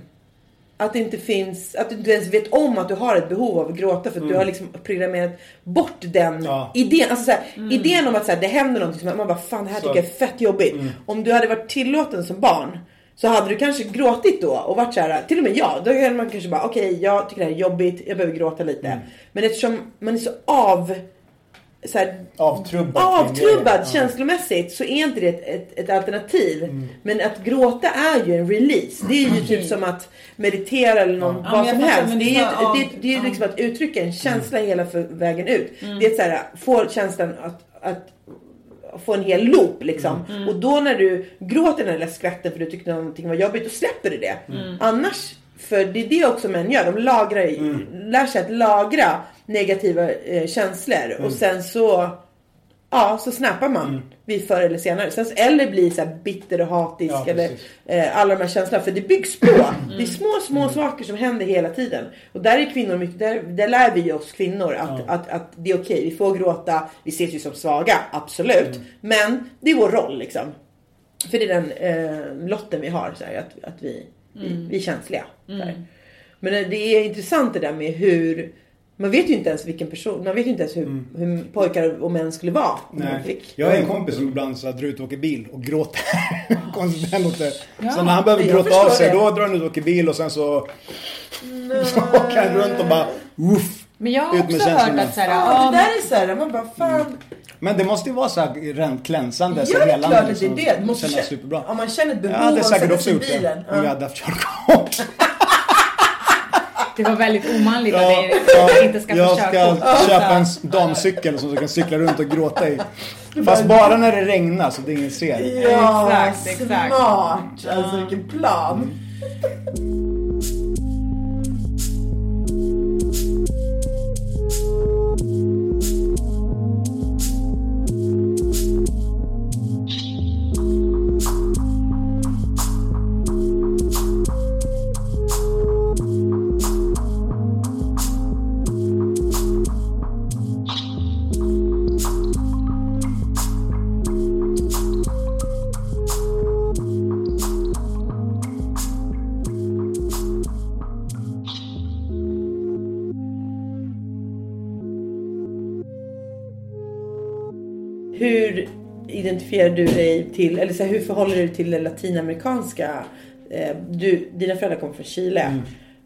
[SPEAKER 2] att det inte finns, att du inte ens vet om att du har ett behov av att gråta för att du har liksom programmerat bort den
[SPEAKER 3] Ja.
[SPEAKER 2] idén. Alltså såhär, idén om att såhär, det händer någonting som man bara fan det här
[SPEAKER 3] Så.
[SPEAKER 2] tycker jag är fett jobbigt. Om du hade varit tillåten som barn Så hade du kanske gråtit då och varit så här, till och med jag, då hade man kanske bara okej jag tycker det här är jobbigt, jag behöver gråta lite.
[SPEAKER 3] Mm.
[SPEAKER 2] Men eftersom man är så av så här,
[SPEAKER 3] Avtrubbad.
[SPEAKER 2] avtrubbad
[SPEAKER 3] Ja.
[SPEAKER 2] känslomässigt så är inte det ett, ett, ett alternativ.
[SPEAKER 3] Mm.
[SPEAKER 2] Men att gråta är ju en release. Det är ju typ som att meditera eller någon,
[SPEAKER 4] Ja,
[SPEAKER 2] vad
[SPEAKER 4] men
[SPEAKER 2] som helst. Det
[SPEAKER 4] det
[SPEAKER 2] är, ett, det, det är ju liksom att uttrycka en känsla
[SPEAKER 3] Mm.
[SPEAKER 2] hela för, vägen ut. Det är så här, få känslan att, att få en hel loop liksom.
[SPEAKER 3] Mm.
[SPEAKER 2] Och då när du gråter den där skvätten för du tyckte någonting var jobbigt, då släpper du det.
[SPEAKER 3] Mm.
[SPEAKER 2] Annars, för det är det också män gör. De lagrar,
[SPEAKER 3] Mm.
[SPEAKER 2] lär sig att lagra negativa eh, känslor.
[SPEAKER 3] Mm.
[SPEAKER 2] Och sen så Ja, så snappar man vid förr eller senare. Sen, eller blir så här bitter och hatisk
[SPEAKER 3] Ja,
[SPEAKER 2] eller eh, alla de här känslorna. För det byggs på. Det är små, små saker som händer hela tiden. Och där är kvinnor mycket, där, där lär vi oss kvinnor att, att, att det är okej. Vi får gråta, vi ses ju som svaga, absolut. Men det är vår roll liksom. För det är den eh, lotten vi har, så här, att, att vi, vi, vi är känsliga. Här. Men eh, det är intressant det där med hur man vet ju inte ens vilken person, man vet ju inte ens hur, hur pojkar och män skulle vara.
[SPEAKER 3] Nej.
[SPEAKER 2] fick.
[SPEAKER 3] Jag har en kompis som ibland så här, drar ut och åker bil och gråter. Konstigt det låter. Så när han behöver
[SPEAKER 2] jag
[SPEAKER 3] gråta av sig
[SPEAKER 2] det.
[SPEAKER 3] då drar han ut och åker bil och sen så, så åker han runt och bara woof.
[SPEAKER 4] Men jag har också hört att såhär,
[SPEAKER 2] Ja,
[SPEAKER 4] ja,
[SPEAKER 2] det där är såhär, man bara fan.
[SPEAKER 3] Men det måste ju vara så här rent klänsande. så
[SPEAKER 2] Ja, det är
[SPEAKER 3] hela
[SPEAKER 2] klart att det är
[SPEAKER 3] liksom
[SPEAKER 2] det. Måste
[SPEAKER 3] kännas
[SPEAKER 2] kä-
[SPEAKER 3] superbra.
[SPEAKER 2] Om man känner ett behov
[SPEAKER 3] Jag hade
[SPEAKER 2] av att
[SPEAKER 3] säkert
[SPEAKER 2] sätta
[SPEAKER 3] också
[SPEAKER 2] sig i
[SPEAKER 3] gjort det.
[SPEAKER 2] bilen.
[SPEAKER 3] Om jag
[SPEAKER 2] Ja.
[SPEAKER 3] hade haft körkort.
[SPEAKER 4] det var väldigt omanligt
[SPEAKER 3] Ja,
[SPEAKER 4] att
[SPEAKER 3] ja,
[SPEAKER 4] jag inte ska
[SPEAKER 3] jag ska
[SPEAKER 4] körkort.
[SPEAKER 3] köpa en damcykel som du kan cykla runt och gråta i. Fast bara när det regnar så det ingen ser.
[SPEAKER 2] Ja,
[SPEAKER 4] Exakt, exakt.
[SPEAKER 2] smart. Alltså vilken plan. Identifierar du dig till, eller så här, hur förhåller du dig till det latinamerikanska? Eh, du, dina föräldrar kommer från Chile.
[SPEAKER 3] Mm.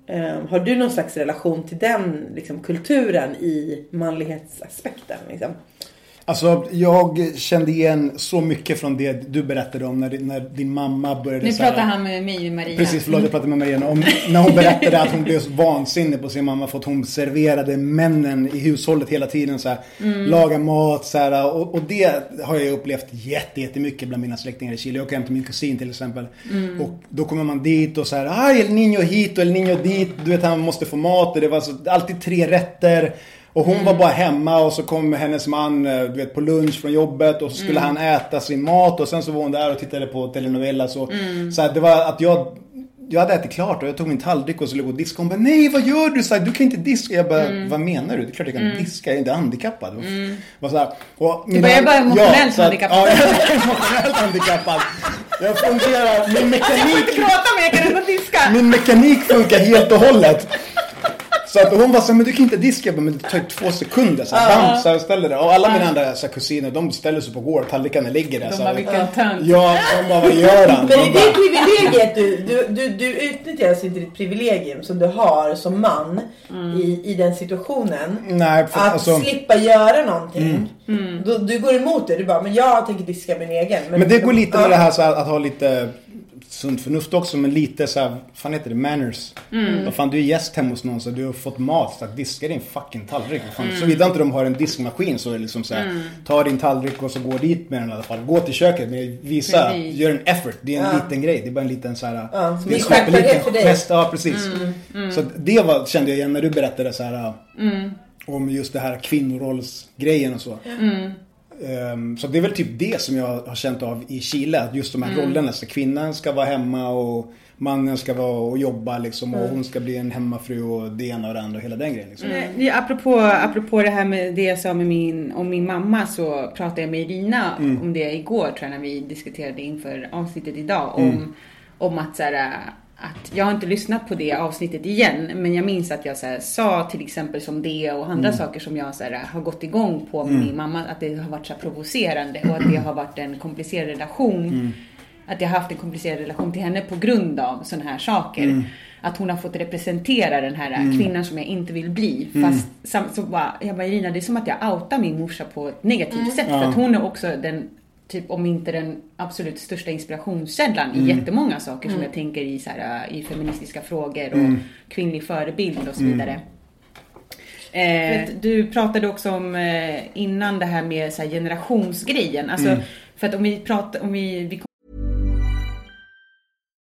[SPEAKER 2] Eh, har du någon slags relation till den liksom, kulturen i manlighetsaspekten? Liksom?
[SPEAKER 3] Alltså jag kände igen så mycket från det du berättade om när, när din mamma började
[SPEAKER 4] Nu pratar han med mig och Maria.
[SPEAKER 3] Precis, förlåt jag pratade med Maria om när hon berättade att hon blev så vansinnig på sin mamma för att hon serverade männen i hushållet hela tiden så här, Laga mat så här, och, och det har jag upplevt jätte, jättemycket bland mina släktingar i Chile. Jag åker hem till min kusin till exempel. Och då kommer man dit och så här, ah, El Niño hit och El Niño dit. Du vet han måste få mat och det var så, alltid tre rätter. Och hon var bara hemma och så kom hennes man eh, du vet, på lunch från jobbet och så skulle han äta sin mat och sen så var hon där och tittade på telenovela. Så, så här, det var att jag jag hade ätit klart och jag tog min tallrik och skulle gå och diska. Hon bara, nej vad gör du? Så här, du kan inte diska. Jag bara, vad menar du? Det är klart jag kan diska, jag är inte handikappad. Mm. Var så här, och mina-
[SPEAKER 4] börjar bara emotionellt
[SPEAKER 3] så att-
[SPEAKER 4] handikappad.
[SPEAKER 3] Ja, jag är emotionellt handikappad. Jag fungerar, min
[SPEAKER 4] Jag får
[SPEAKER 3] mekanik
[SPEAKER 4] inte gråta men jag kan ändå diska.
[SPEAKER 3] min mekanik funkar helt och hållet. Så att hon var så men du kan inte diska. Jag bara, men det tar två sekunder. Så här, bam, så här, ställer det. Och alla mina andra så här, kusiner, de ställer sig på gård. Tallrikarna ligger där.
[SPEAKER 4] De
[SPEAKER 3] så
[SPEAKER 4] bara,
[SPEAKER 3] här.
[SPEAKER 4] vilken tönt.
[SPEAKER 3] Ja, de bara, vad gör han?
[SPEAKER 2] Men
[SPEAKER 3] De
[SPEAKER 2] är
[SPEAKER 3] bara,
[SPEAKER 2] det privilegiet du, du, du, du utnyttjar alltså inte ditt privilegium som du har som man i, i den situationen.
[SPEAKER 3] Nej, för,
[SPEAKER 2] Att
[SPEAKER 3] alltså,
[SPEAKER 2] slippa göra någonting. Då, du går emot det. Du bara, men jag tänker diska min egen.
[SPEAKER 3] Men det går lite med det här så här, att ha lite sunt förnuft också, men lite så här, fan heter det, manners.
[SPEAKER 2] Mm.
[SPEAKER 3] Vad fan, du är gäst hemma hos någon så du har fått mat, så att diska din fucking tallrik. Fan, Såvida inte de har en diskmaskin så är det liksom så här,
[SPEAKER 2] Mm.
[SPEAKER 3] ta din tallrik och så gå dit med den i alla fall. Gå till köket, men visa,
[SPEAKER 4] Precis.
[SPEAKER 3] gör en effort. Det är en liten grej, det är bara en liten så här,
[SPEAKER 2] Ja,
[SPEAKER 3] det är en superliten gest. Ja, precis.
[SPEAKER 2] Mm,
[SPEAKER 3] Så att det var, kände jag igen när du berättade så här,
[SPEAKER 2] Mm.
[SPEAKER 3] om just det här kvinnorollsgrejen och så. Ehm, så det är väl typ det som jag har känt av i Chile. Att just de här rollerna. Så kvinnan ska vara hemma och mannen ska vara och jobba liksom. Och hon ska bli en hemmafru och det ena och det andra och hela den grejen. Liksom.
[SPEAKER 4] Ja, apropå, apropå det här med det jag sa med min, om min mamma så pratade jag med Irina om det igår tror jag när vi diskuterade inför avsnittet idag. Om, om att så här, att jag har inte lyssnat på det avsnittet igen men jag minns att jag så här, sa till exempel som det och andra saker som jag så här, har gått igång på med min mamma att det har varit så provocerande och att det har varit en komplicerad relation. att jag har haft en komplicerad relation till henne på grund av sådana här saker.
[SPEAKER 3] Mm.
[SPEAKER 4] Att hon har fått representera den här kvinnan som jag inte vill bli.
[SPEAKER 3] Mm.
[SPEAKER 4] Fast så bara, jag bara Irina, det är som att jag outar min morsa på ett negativt
[SPEAKER 2] Mm.
[SPEAKER 4] sätt. För att hon är också den, typ om inte den absolut största inspirationskällan
[SPEAKER 3] Mm.
[SPEAKER 4] i jättemånga saker som jag tänker i, så här, i feministiska frågor och
[SPEAKER 3] Mm.
[SPEAKER 4] kvinnlig förebild och så vidare. Eh, du pratade också om eh, innan det här med så här, generationsgrejen. Alltså, För att om vi pratar, om vi, vi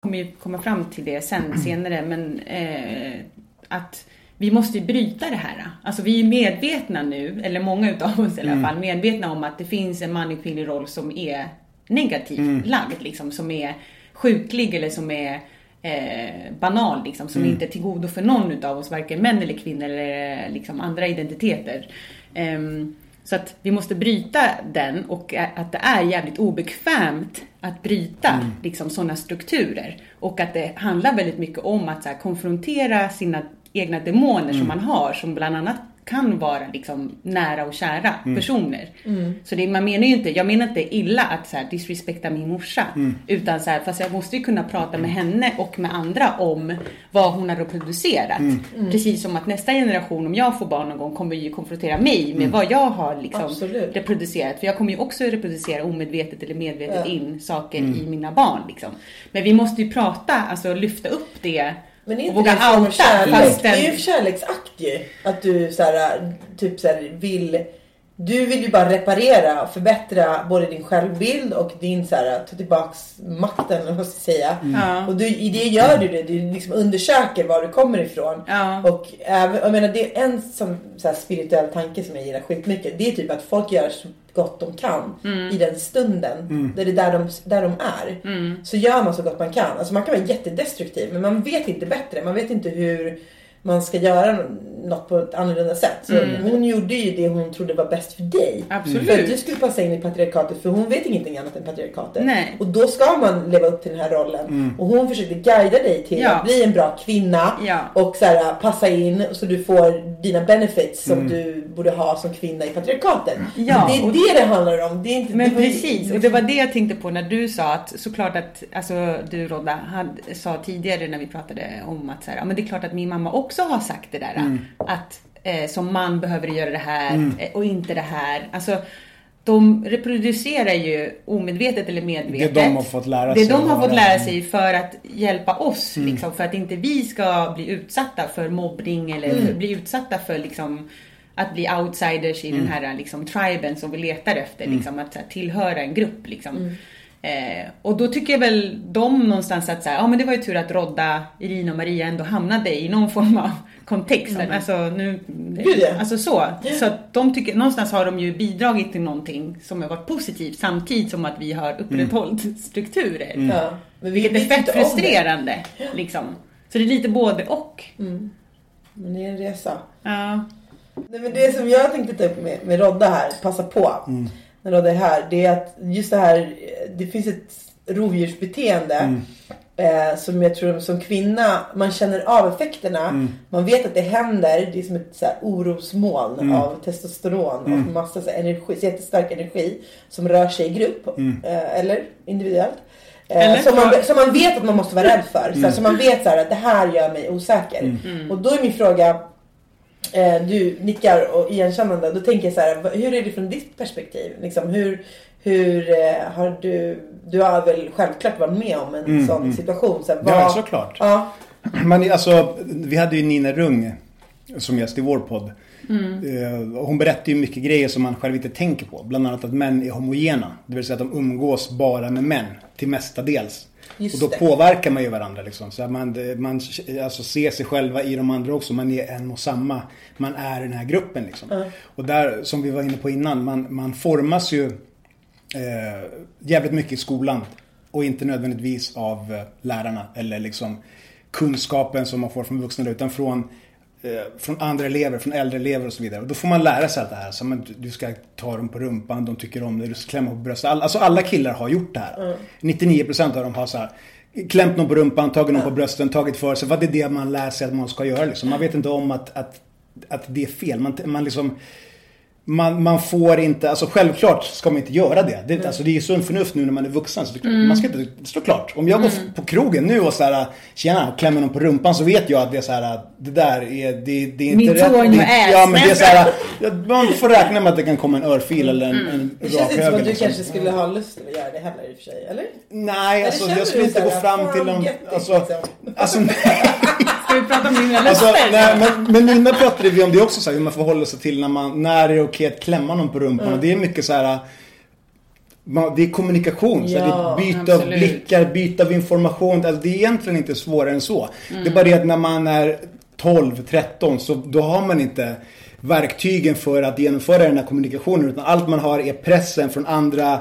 [SPEAKER 4] Kommer ju komma fram till det sen senare, men eh, att vi måste ju bryta det här. Alltså vi är medvetna nu, eller många utav oss i alla fall, medvetna om att det finns en manlig kvinnlig roll som är negativt lagd, liksom, som är sjuklig eller som är eh, banal, liksom, som inte är till godo för någon utav oss, varken män eller kvinnor eller liksom, andra identiteter. Ehm, så att vi måste bryta den och att det är jävligt obekvämt att bryta liksom, sådana strukturer. Och att det handlar väldigt mycket om att här, konfrontera sina egna demoner som man har, som bland annat kan vara liksom nära och kära personer. Så det, man menar ju inte, jag menar inte illa att så här, disrespekta min morsa. Utan så här, fast jag måste ju kunna prata med henne och med andra om vad hon har reproducerat. Precis som att nästa generation, om jag får barn någon gång, kommer ju konfrontera mig med vad jag har liksom
[SPEAKER 2] Absolut.
[SPEAKER 4] reproducerat. För jag kommer ju också reproducera omedvetet eller medvetet in saker i mina barn. Liksom. Men vi måste ju prata, alltså lyfta upp det
[SPEAKER 2] Men är
[SPEAKER 4] och
[SPEAKER 2] inte
[SPEAKER 4] våga
[SPEAKER 2] det
[SPEAKER 4] outa.
[SPEAKER 2] kärlek? Det är ju kärleksakt ju. Att du så här, typ så här, vill... Du vill ju bara reparera och förbättra både din självbild och din så här, ta tillbaks makten, eller vad ska jag säga.
[SPEAKER 4] Ja.
[SPEAKER 2] Och du, i det gör du det. Du liksom undersöker var du kommer ifrån.
[SPEAKER 4] Ja.
[SPEAKER 2] Och jag menar, det är en sån, så här, spirituell tanke som jag gillar skitmycket. Det är typ att folk gör gott de kan
[SPEAKER 4] Mm.
[SPEAKER 2] i den stunden. Där det är där de, där de är.
[SPEAKER 4] Mm.
[SPEAKER 2] Så gör man så gott man kan. Alltså man kan vara jättedestruktiv men man vet inte bättre. Man vet inte hur man ska göra något på ett annorlunda sätt. Så hon gjorde ju det hon trodde var bäst för dig.
[SPEAKER 4] Mm. Absolut.
[SPEAKER 2] För att du skulle passa in i patriarkatet för hon vet ingenting annat än patriarkatet.
[SPEAKER 4] Nej.
[SPEAKER 2] Och då ska man leva upp till den här rollen. Och hon försökte guida dig till
[SPEAKER 4] Ja.
[SPEAKER 2] att bli en bra kvinna.
[SPEAKER 4] Ja.
[SPEAKER 2] Och så här, passa in så du får dina benefits som du borde ha som kvinna i patriarkatet.
[SPEAKER 4] Ja,
[SPEAKER 2] det är det det handlar om. Det är inte,
[SPEAKER 4] Men
[SPEAKER 2] det
[SPEAKER 4] precis, och det var det jag tänkte på när du sa att såklart att, alltså du Rodda, hade, sa tidigare när vi pratade om att så här, ja, men det är klart att min mamma också har sagt det där att eh, som man behöver du göra det här eh, och inte det här. Alltså de reproducerar ju omedvetet eller medvetet.
[SPEAKER 3] Det de har fått lära
[SPEAKER 4] Det
[SPEAKER 3] sig
[SPEAKER 4] de
[SPEAKER 3] att
[SPEAKER 4] har fått lära sig för att hjälpa oss, liksom, för att inte vi ska bli utsatta för mobbning eller för, bli utsatta för liksom att bli outsiders i den här liksom, triben som vi letar efter. Liksom, att så här, tillhöra en grupp. Liksom. Eh, och då tycker jag väl de någonstans att så här, ja men det var ju tur att Rodda, Irina och Maria ändå hamnade i någon form av kontext. Alltså, nu, alltså så. Så att de tycker, någonstans har de ju bidragit till någonting som har varit positivt samtidigt som att vi har upprätthållit strukturer.
[SPEAKER 2] Ja. Men vi
[SPEAKER 4] Vilket är fett
[SPEAKER 2] om det.
[SPEAKER 4] frustrerande. Liksom. Så det är lite både och.
[SPEAKER 2] Men det är en resa.
[SPEAKER 4] Ja.
[SPEAKER 2] Nej, men det som jag tänkte ta upp med, med Rodda här, passa på. När Rodda är här. Det är att just det här, det finns ett rovdjursbeteende. Eh, som jag tror som kvinna, man känner av effekterna. Man vet att det händer. Det är som ett så här, orosmoln av testosteron och massa så här, energi, så jättestark energi. Som rör sig i grupp. Eh, eller individuellt. Eh,
[SPEAKER 4] Eller?
[SPEAKER 2] som, man, som man vet att man måste vara rädd för. Så, här, så man vet så här, att det här gör mig osäker. Och då är min fråga eh, du nickar och igenkännande. Då tänker jag så här, hur är det från ditt perspektiv? Liksom, hur hur eh, har du, du har väl självklart varit med om en sån situation. Så här,
[SPEAKER 3] Ja,
[SPEAKER 2] vad-
[SPEAKER 3] såklart.
[SPEAKER 2] Ja,
[SPEAKER 3] Men alltså, vi hade ju Nina Rung som gäst i vår podd. Eh, och Hon berättar ju mycket grejer som man själv inte tänker på. Bland annat att män är homogena. Det vill säga att de umgås bara med män. Till mestadels.
[SPEAKER 2] Just
[SPEAKER 3] och då
[SPEAKER 2] det.
[SPEAKER 3] påverkar man ju varandra liksom. Så man, man alltså, ser sig själva i de andra också. Man är en och samma. Man är i den här gruppen liksom. Och där, som vi var inne på innan, man, man formas ju eh, jävligt mycket i skolan. Och inte nödvändigtvis av eh, lärarna eller liksom kunskapen som man får från vuxna utan från, från andra elever, från äldre elever och så vidare. Och då får man lära sig allt det här. Så, men, du- ska ta dem på rumpan, de tycker om det, du ska klämma på bröstet. All, alltså alla killar har gjort det här. 99% av dem har så här klämt någon på rumpan, tagit någon på brösten, tagit för sig. Vad det är det man lär sig att man ska göra liksom. Man vet inte om att, att, att det är fel. Man, man liksom man, man får inte, alltså självklart ska man inte göra det. Det, alltså, det är ju sunt förnuft nu när man är vuxen. Så det, klart, Man ska inte, det står klart. Om jag går f- på krogen nu och så här, tjena, och klämmer någon på rumpan så vet jag att det är så här, det där är, det, det är inte
[SPEAKER 4] Min
[SPEAKER 3] rätt.
[SPEAKER 4] och
[SPEAKER 3] ja, men det är så här, man får räkna med att det kan komma en örfil eller en, en
[SPEAKER 2] det känns
[SPEAKER 3] rak
[SPEAKER 2] inte som att du
[SPEAKER 3] liksom.
[SPEAKER 2] kanske skulle ha lust att göra det heller i och för sig, eller?
[SPEAKER 3] Nej, alltså jag skulle inte gå fram till någon, alltså,
[SPEAKER 2] liksom?
[SPEAKER 3] alltså nej.
[SPEAKER 4] Ska vi prata om dina
[SPEAKER 3] Alltså,
[SPEAKER 4] luster?
[SPEAKER 3] nej, men, men Nina pratade vi om det också, så här, hur man förhåller sig till när, man, när det är okej att klämma någon på rumpan. Och det är mycket så här. man- Det är kommunikation, så
[SPEAKER 2] Ja,
[SPEAKER 3] det är byte av
[SPEAKER 4] absolut.
[SPEAKER 3] blickar, byte av information. Alltså, det är egentligen inte svårare än så. Det är bara det att när man är 12, 13 så då har man inte verktygen för att genomföra den här kommunikationen. Utan allt man har är pressen från andra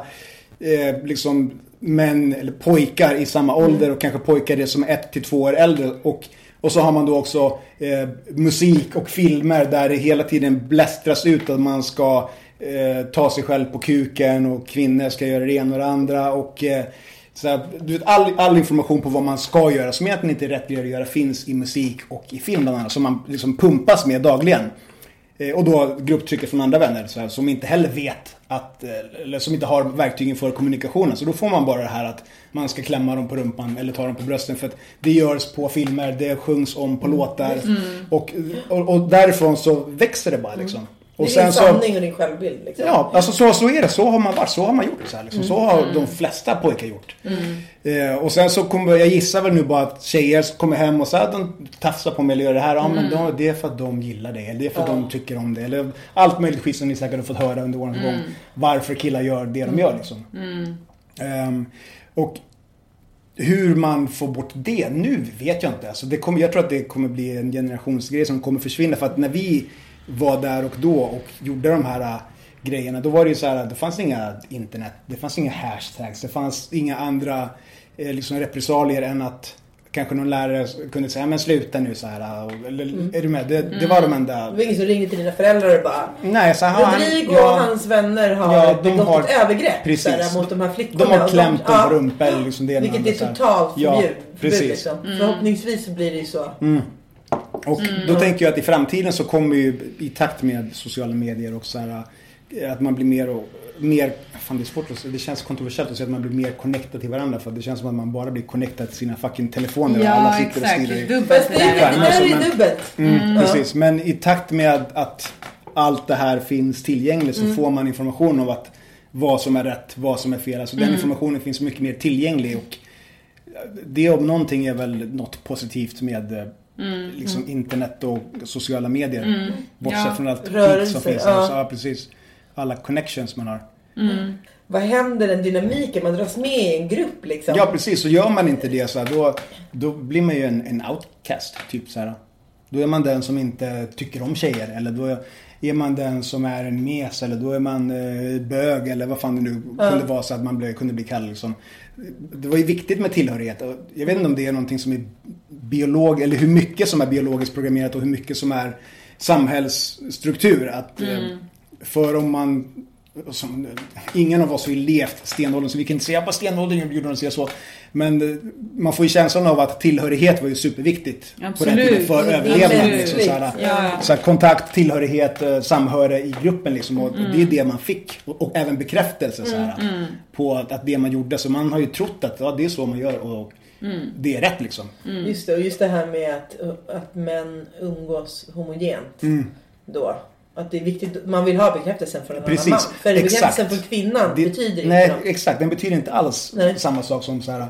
[SPEAKER 3] eh, liksom män eller pojkar i samma ålder och kanske pojkar det som är ett till två år äldre. Och, och så har man då också eh, musik och filmer där det hela tiden blästras ut att man ska eh, ta sig själv på kuken och kvinnor ska göra det ena och det andra. Och, eh, så du vet, all, all information på vad man ska göra som egentligen inte är rätt att göra finns i musik och i film bland annat. Som man liksom pumpas med dagligen. Eh, Och då grupptrycket från andra vänner så här, som inte heller vet att, eh, eller som inte har verktygen för kommunikationen. Så då får man bara det här att man ska klämma dem på rumpan eller ta dem på brösten. För att det görs på filmer, det sjungs om på låtar. Och, och, och därifrån så växer det bara liksom. Och
[SPEAKER 2] det är din sanning och din självbild. Liksom.
[SPEAKER 3] Ja, alltså så, så är det. Så har man varit. Så har man gjort. Så, här, liksom. så har de flesta pojkar gjort. Eh, och sen så kommer, jag gissar väl nu bara att tjejer kommer hem och så här, de tafsar på mig eller gör det här. Ja men de, det är för att de gillar det. Eller det är för att de tycker om det. Eller allt möjligt skit som ni säkert har fått höra under årens gång. Varför killar gör det de gör liksom. Ehm, och hur man får bort det nu vet jag inte. Alltså det kommer, jag tror att det kommer bli en generationsgrej som kommer försvinna. För att när vi var där och då och gjorde de här äh, grejerna. Då var det ju så här, det fanns inga internet. Det fanns inga hashtags. Det fanns inga andra eh, liksom repressalier än att kanske någon lärare kunde säga men sluta nu så här. och- Eller, Är du med? Det, det var de enda...
[SPEAKER 2] Det var ingen som ringde till dina föräldrar och bara
[SPEAKER 3] Nej, så här, han-
[SPEAKER 2] Rodrigo
[SPEAKER 3] ja.
[SPEAKER 2] och hans vänner har
[SPEAKER 3] Ja, de
[SPEAKER 2] begått
[SPEAKER 3] har-
[SPEAKER 2] ett övergrepp
[SPEAKER 3] Precis.
[SPEAKER 2] såhär, mot de här flickorna.
[SPEAKER 3] De har klämt dem på eller liksom det
[SPEAKER 2] Vilket är totalt
[SPEAKER 3] Ja,
[SPEAKER 2] förbjud,
[SPEAKER 3] precis.
[SPEAKER 2] Liksom. Förhoppningsvis så blir det ju så.
[SPEAKER 3] Och då tänker jag att i framtiden så kommer ju i takt med sociala medier och så här eh, att man blir mer och mer, fan det är svårt att säga, det känns kontroversiellt att säga att man blir mer connectad till varandra för det känns som att man bara blir connectad till sina fucking telefoner och
[SPEAKER 4] Ja,
[SPEAKER 3] alla sitter
[SPEAKER 4] exakt.
[SPEAKER 3] och stirrar i
[SPEAKER 4] Dubbelt
[SPEAKER 2] Fast
[SPEAKER 4] det
[SPEAKER 2] är, ju dubbelt.
[SPEAKER 3] Mm, Precis, men i takt med att, allt det här finns tillgängligt så får man information om att vad som är rätt, vad som är fel. Alltså den informationen finns mycket mer tillgänglig och det om någonting är väl något positivt med, liksom internet och sociala medier. Bortsett
[SPEAKER 4] Ja.
[SPEAKER 3] från allt skit som finns.
[SPEAKER 2] ja.
[SPEAKER 3] Ja. Så, ja, precis. Alla connections man har.
[SPEAKER 2] Vad händer den dynamiken? Man dras med i en grupp liksom.
[SPEAKER 3] Ja, precis. Så gör man inte det så här, då, då blir man ju en, en outcast. Typ så här. Då är man den som inte tycker om tjejer. Eller då är man den som är en mes. Eller då är man eh, bög. Eller vad fan det nu kunde vara så att man blev, kunde bli kallad. Liksom. Det var ju viktigt med tillhörighet. Jag vet inte om det är någonting som är biolog eller hur mycket som är biologiskt programmerat och hur mycket som är samhällsstruktur. Att, eh, För om man som, ingen av oss har ju levt stenåldern så vi kan inte säga på stenåldern gjorde de sig så. Men eh, man får ju känslan av att tillhörighet var ju superviktigt. På den
[SPEAKER 4] Absolut.
[SPEAKER 3] tiden för överlevnad. Liksom, så här,
[SPEAKER 4] Ja.
[SPEAKER 3] så här, kontakt, tillhörighet, eh, samhöre i gruppen liksom. Och
[SPEAKER 4] Mm.
[SPEAKER 3] Det är det man fick. Och, och även bekräftelse så här, på att, att det man gjorde. Så man har ju trott att ja, det är så man gör och
[SPEAKER 4] Mm.
[SPEAKER 3] det är rätt liksom.
[SPEAKER 2] Just det, och just det här med att, att män umgås homogent.
[SPEAKER 3] Mm.
[SPEAKER 2] Då. Att det är viktigt, man vill ha bekräftelsen från en
[SPEAKER 3] Precis,
[SPEAKER 2] annan man. För bekräftelsen
[SPEAKER 3] exakt.
[SPEAKER 2] från kvinnan
[SPEAKER 3] Det-
[SPEAKER 2] betyder
[SPEAKER 3] Nej,
[SPEAKER 2] inte något.
[SPEAKER 3] exakt. Den betyder inte alls
[SPEAKER 2] Nej.
[SPEAKER 3] samma sak som så här.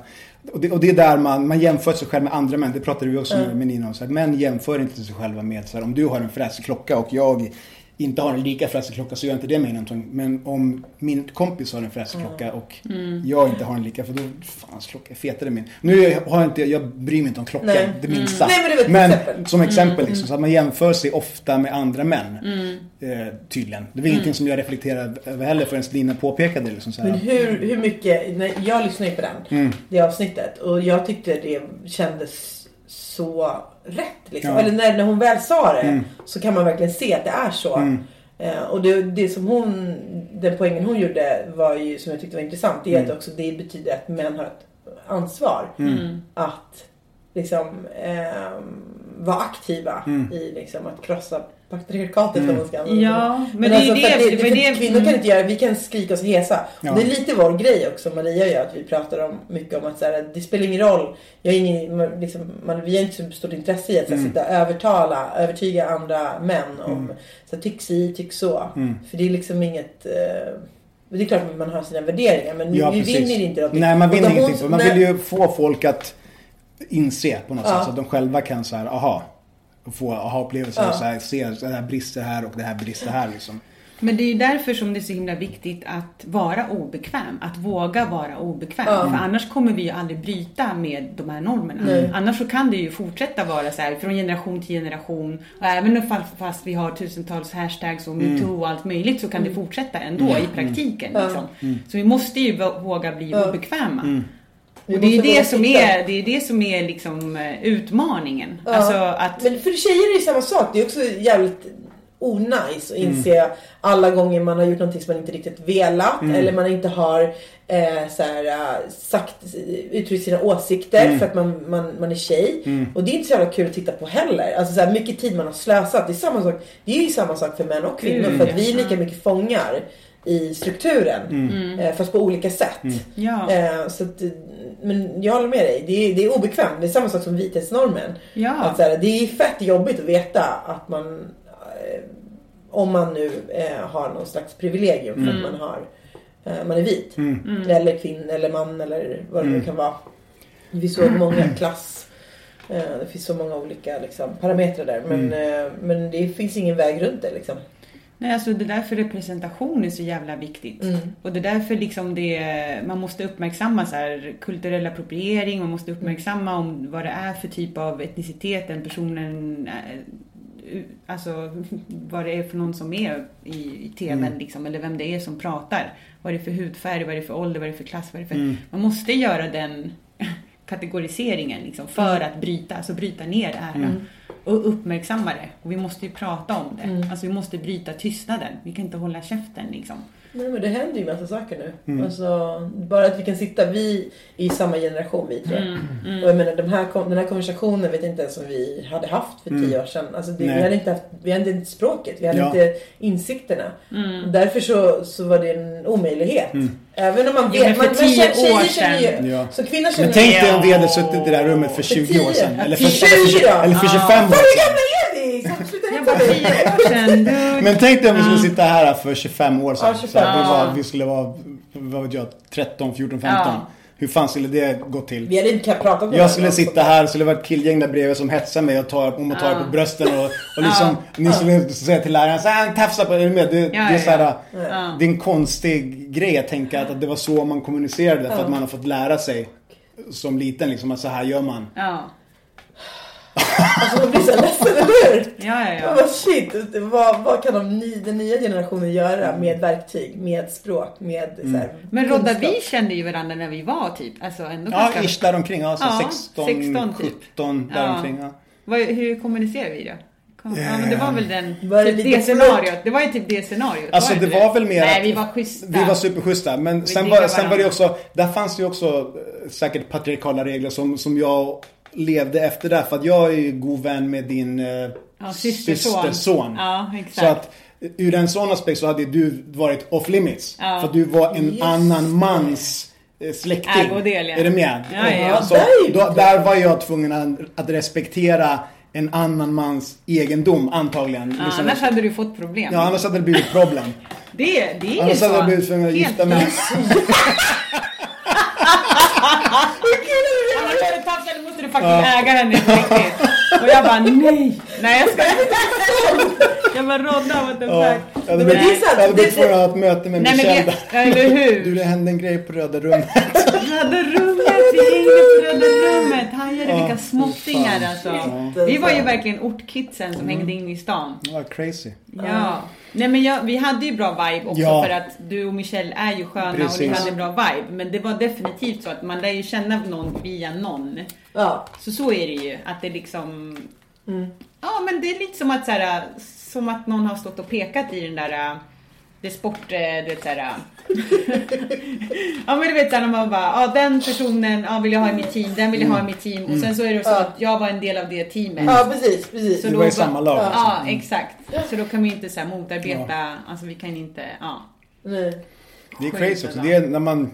[SPEAKER 3] Och det, och det är där man, man jämför sig själv med andra män. Det pratade vi också med, med Nina om. Så här, män jämför inte sig själva med så här, om du har en fräsig klocka och jag inte har en lika fräsig klocka så gör inte det mig någonting. Men om min kompis har en fräsig klocka och jag inte har en lika för då, fan klocka är fetare än min. Nu har jag inte, jag bryr mig inte om klockan
[SPEAKER 2] Nej.
[SPEAKER 3] det minsta.
[SPEAKER 2] Nej, men ett exempel.
[SPEAKER 3] som exempel liksom, så att man jämför sig ofta med andra män. Eh, tydligen. Det var
[SPEAKER 2] Mm.
[SPEAKER 3] ingenting som jag reflekterade över heller förrän Lina påpekade. Liksom, så här.
[SPEAKER 2] Men hur, hur mycket, när jag lyssnade ju på den,
[SPEAKER 3] Mm.
[SPEAKER 2] det avsnittet. Och jag tyckte det kändes så rätt. Liksom.
[SPEAKER 3] Ja.
[SPEAKER 2] Eller när, när hon väl sa det
[SPEAKER 3] Mm.
[SPEAKER 2] så kan man verkligen se att det är så. Eh, och det, det som hon, den poängen hon gjorde var ju, som jag tyckte var intressant, det är
[SPEAKER 3] Mm.
[SPEAKER 2] att också det betyder att män har ett ansvar. Att liksom ehm, vara aktiva
[SPEAKER 3] Mm.
[SPEAKER 2] i liksom, att krossa patriarkatet om man ska
[SPEAKER 4] Ja,
[SPEAKER 2] det.
[SPEAKER 4] men det är
[SPEAKER 2] alltså,
[SPEAKER 4] det-
[SPEAKER 2] för att
[SPEAKER 4] det-
[SPEAKER 2] för
[SPEAKER 4] men det-
[SPEAKER 2] Kvinnor kan inte göra, vi kan skrika oss hesa.
[SPEAKER 3] Ja.
[SPEAKER 2] Och det är lite vår grej också, Maria gör, att vi pratar om mycket om att så här, det spelar ingen roll. Jag är ingen, man- liksom, man, vi har inte så stort intresse i att så här, sitta och övertala, övertyga andra män om så här, tyck si, tyck så. För det är liksom inget eh, det är klart att man har sina värderingar men
[SPEAKER 3] Ja,
[SPEAKER 2] vi
[SPEAKER 3] precis.
[SPEAKER 2] vinner inte någonting.
[SPEAKER 3] Nej, man vinner
[SPEAKER 2] Och
[SPEAKER 3] ingenting.
[SPEAKER 2] hon-
[SPEAKER 3] Man vill ju få folk att inse på något
[SPEAKER 2] Ja.
[SPEAKER 3] sätt. Så att de själva kan så här, aha. Och få aha-upplevelser
[SPEAKER 2] Ja.
[SPEAKER 3] och så här, se att det här brister här och det här brister här liksom.
[SPEAKER 4] Men det är ju därför som det är så himla viktigt att vara obekväm. Att våga vara obekväm.
[SPEAKER 2] Ja.
[SPEAKER 4] För annars kommer vi ju aldrig bryta med de här normerna.
[SPEAKER 2] Nej.
[SPEAKER 4] Annars så kan det ju fortsätta vara så här från generation till generation. Och även fast vi har tusentals hashtags och metoo och allt möjligt så kan det fortsätta ändå i praktiken. Liksom. Så vi måste ju vå- våga bli obekväma. Och det är
[SPEAKER 2] måste
[SPEAKER 4] det som
[SPEAKER 2] titta.
[SPEAKER 4] är, det är det som är liksom eh, utmaningen.
[SPEAKER 2] Ja.
[SPEAKER 4] Alltså att...
[SPEAKER 2] Men för tjejer är det samma sak. Det är också jävligt onajs att inse alla gånger man har gjort någonting som man inte riktigt velat eller man inte har eh, så här, eh, sagt, uttryckt sina åsikter för att man, man, man är tjej. Och det är inte så jävla kul att titta på heller. Alltså så här, mycket tid man har slösat. Det är, samma sak, det är ju samma sak för män och kvinnor för att vi är lika mycket fångar i strukturen. Eh, fast på olika sätt.
[SPEAKER 4] Ja.
[SPEAKER 2] Eh, så att, men jag håller med dig. Det är, det är obekvämt. Det är samma sak som vithetsnormen.
[SPEAKER 4] Ja.
[SPEAKER 2] Att, så här, det är fett jobbigt att veta att man eh, om man nu eh, har någon slags privilegium för att man har eh, man är vit. Eller kvinna eller man eller vad det nu kan vara. Det finns så många klass eh, det finns så många olika liksom, parametrar där. Men, eh, men det finns ingen väg runt det liksom.
[SPEAKER 4] Nej, alltså det är därför representation är så jävla viktigt. Och det är därför liksom det, man måste uppmärksamma så här, kulturell appropriering, man måste uppmärksamma om vad det är för typ av etnicitet den personen, eh, alltså vad det är för någon som är i, i TVn liksom, eller vem det är som pratar. Vad är det för hudfärg, vad är det för ålder, vad är det för klass, vad är det för... Man måste göra den kategoriseringen liksom, för att bryta, alltså bryta ner det här. Och uppmärksamma det. Och vi måste ju prata om det. Alltså vi måste bryta tystnaden. Vi kan inte hålla käften liksom.
[SPEAKER 2] Nej men det händer ju massa saker nu. Alltså, bara att vi kan sitta, vi i samma generation vi tre. Och jag menar de här, den här konversationen vet jag inte ens om vi hade haft för tio år sedan. Alltså, det, vi, hade inte haft, vi hade inte språket, vi hade
[SPEAKER 3] Ja.
[SPEAKER 2] inte insikterna. Och därför så, så var det en omöjlighet. Även om man
[SPEAKER 4] Ja, men
[SPEAKER 2] vet,
[SPEAKER 4] för
[SPEAKER 2] man, man
[SPEAKER 4] tio
[SPEAKER 2] känner, tjejer
[SPEAKER 4] år
[SPEAKER 3] sedan. Ja.
[SPEAKER 2] så kvinnor känner
[SPEAKER 3] Men tänk dig
[SPEAKER 4] Ja.
[SPEAKER 3] om vi hade suttit i det där rummet för 20 år sedan. Eller för,
[SPEAKER 2] För 20 då?
[SPEAKER 3] eller för 25 år
[SPEAKER 2] Hur
[SPEAKER 3] sedan.
[SPEAKER 2] gamla är vi? Sluta
[SPEAKER 4] Jag tio år sedan.
[SPEAKER 3] Men tänk dig om vi skulle sitta här för 25 år sedan.
[SPEAKER 2] Ja, 25.
[SPEAKER 3] Så här, vi, var,
[SPEAKER 4] Ja.
[SPEAKER 3] vi skulle vara, vad vet jag, 13, 14, 15.
[SPEAKER 4] Ja.
[SPEAKER 3] Hur fan skulle det gå till?
[SPEAKER 2] Vi hade inte kunnat prata om det.
[SPEAKER 3] Jag skulle sitta här, skulle vara ett killgäng där bredvid som hetsar mig och tar, om och tar på brösten och, och liksom, ni skulle säga till läraren så här, tafsa på, är du med? Det, det är
[SPEAKER 4] ja,
[SPEAKER 3] så här,
[SPEAKER 4] ja.
[SPEAKER 3] det är en konstig grej att tänka att, att det var så man kommunicerade för att man har fått lära sig som liten liksom att så här gör man.
[SPEAKER 4] Ja.
[SPEAKER 2] Alltså man blir så ledsen, eller hur?
[SPEAKER 4] Ja, ja, ja.
[SPEAKER 2] Vad shit, vad, vad kan de ny, den nya generationen göra med verktyg, med språk, med så här,
[SPEAKER 4] Men Rodda, vi kände ju varandra när vi var typ, alltså ändå
[SPEAKER 3] Ja,
[SPEAKER 4] ganska...
[SPEAKER 3] ish däromkring. Alltså
[SPEAKER 4] Ja,
[SPEAKER 3] 16,
[SPEAKER 4] 16 typ.
[SPEAKER 3] 17 däromkring. Ja.
[SPEAKER 4] Vad, hur kommunicerar vi då? Kom, ja, men det var väl den,
[SPEAKER 2] Var det
[SPEAKER 4] typ det scenariot. Det var ju typ det scenariot.
[SPEAKER 3] Alltså
[SPEAKER 4] var
[SPEAKER 3] det
[SPEAKER 4] inte
[SPEAKER 3] var väl mer
[SPEAKER 4] Nej,
[SPEAKER 3] att
[SPEAKER 4] vi var schyssta.
[SPEAKER 3] Vi var superschyssta. Men sen var, sen var det också, där fanns det ju också eh, säkert patriarkala regler som, som jag levde efter där. För att jag är ju god vän med din eh,
[SPEAKER 4] Ja, systerson.
[SPEAKER 3] systerson.
[SPEAKER 4] Ja, exakt.
[SPEAKER 3] Så att eh, ur en sån aspekt så hade du varit off limits.
[SPEAKER 4] Ja.
[SPEAKER 3] För att du var en
[SPEAKER 2] Yes.
[SPEAKER 3] annan mans eh, släkting.
[SPEAKER 4] Ägodel, ja.
[SPEAKER 3] Är du med?
[SPEAKER 4] Ja, ja, ja.
[SPEAKER 3] Så,
[SPEAKER 2] där är ju
[SPEAKER 3] då, där var jag tvungen att, respektera en annan mans egendom antagligen.
[SPEAKER 4] Ja,
[SPEAKER 3] Liksom.
[SPEAKER 4] annars hade du fått problem.
[SPEAKER 3] Ja, annars hade det blivit problem.
[SPEAKER 4] Det, det är ju
[SPEAKER 3] Annars
[SPEAKER 4] så.
[SPEAKER 3] hade jag blivit tvungen att gifta mig.
[SPEAKER 4] Du faktiskt äga henne på riktigt. Och jag bara nej. Nej jag ska fuck.
[SPEAKER 3] jag
[SPEAKER 2] Men det är
[SPEAKER 3] blivit,
[SPEAKER 2] sant,
[SPEAKER 3] jag hade blivit tvungen att ha ett möte med
[SPEAKER 4] Nej
[SPEAKER 3] Michelle där.
[SPEAKER 4] eller hur?
[SPEAKER 3] Du, det hände en grej på Röda rummet.
[SPEAKER 4] Röda rummet, hängde på Röda rummet. Hajade vilka småttingar alltså. Vi var ju verkligen ortkidsen som hängde in i stan.
[SPEAKER 3] Det var crazy.
[SPEAKER 4] Ja. Nej men jag, vi hade ju bra vibe också
[SPEAKER 3] Ja.
[SPEAKER 4] för att du och Michelle är ju sköna och ni
[SPEAKER 3] Precis.
[SPEAKER 4] hade bra vibe. Men det var definitivt så att man lär ju känna någon via någon.
[SPEAKER 2] Ja.
[SPEAKER 4] Så så är det ju. Att det liksom... Ja men det är lite som att så här, som att någon har stått och pekat i den där det sport, äh, du vet såhär. ja men du vet såhär när man bara, ja den personen ja, vill jag ha i mitt team, den vill jag ha i mitt team. Och sen så är det så att jag var en del av det teamet.
[SPEAKER 2] ja, precis, precis.
[SPEAKER 4] Så
[SPEAKER 3] Vi var i samma lag. liksom.
[SPEAKER 4] Ja, exakt. Så då kan vi inte så här motarbeta, alltså vi kan inte, ja.
[SPEAKER 2] Nej.
[SPEAKER 3] Det är crazy också. Det är när man...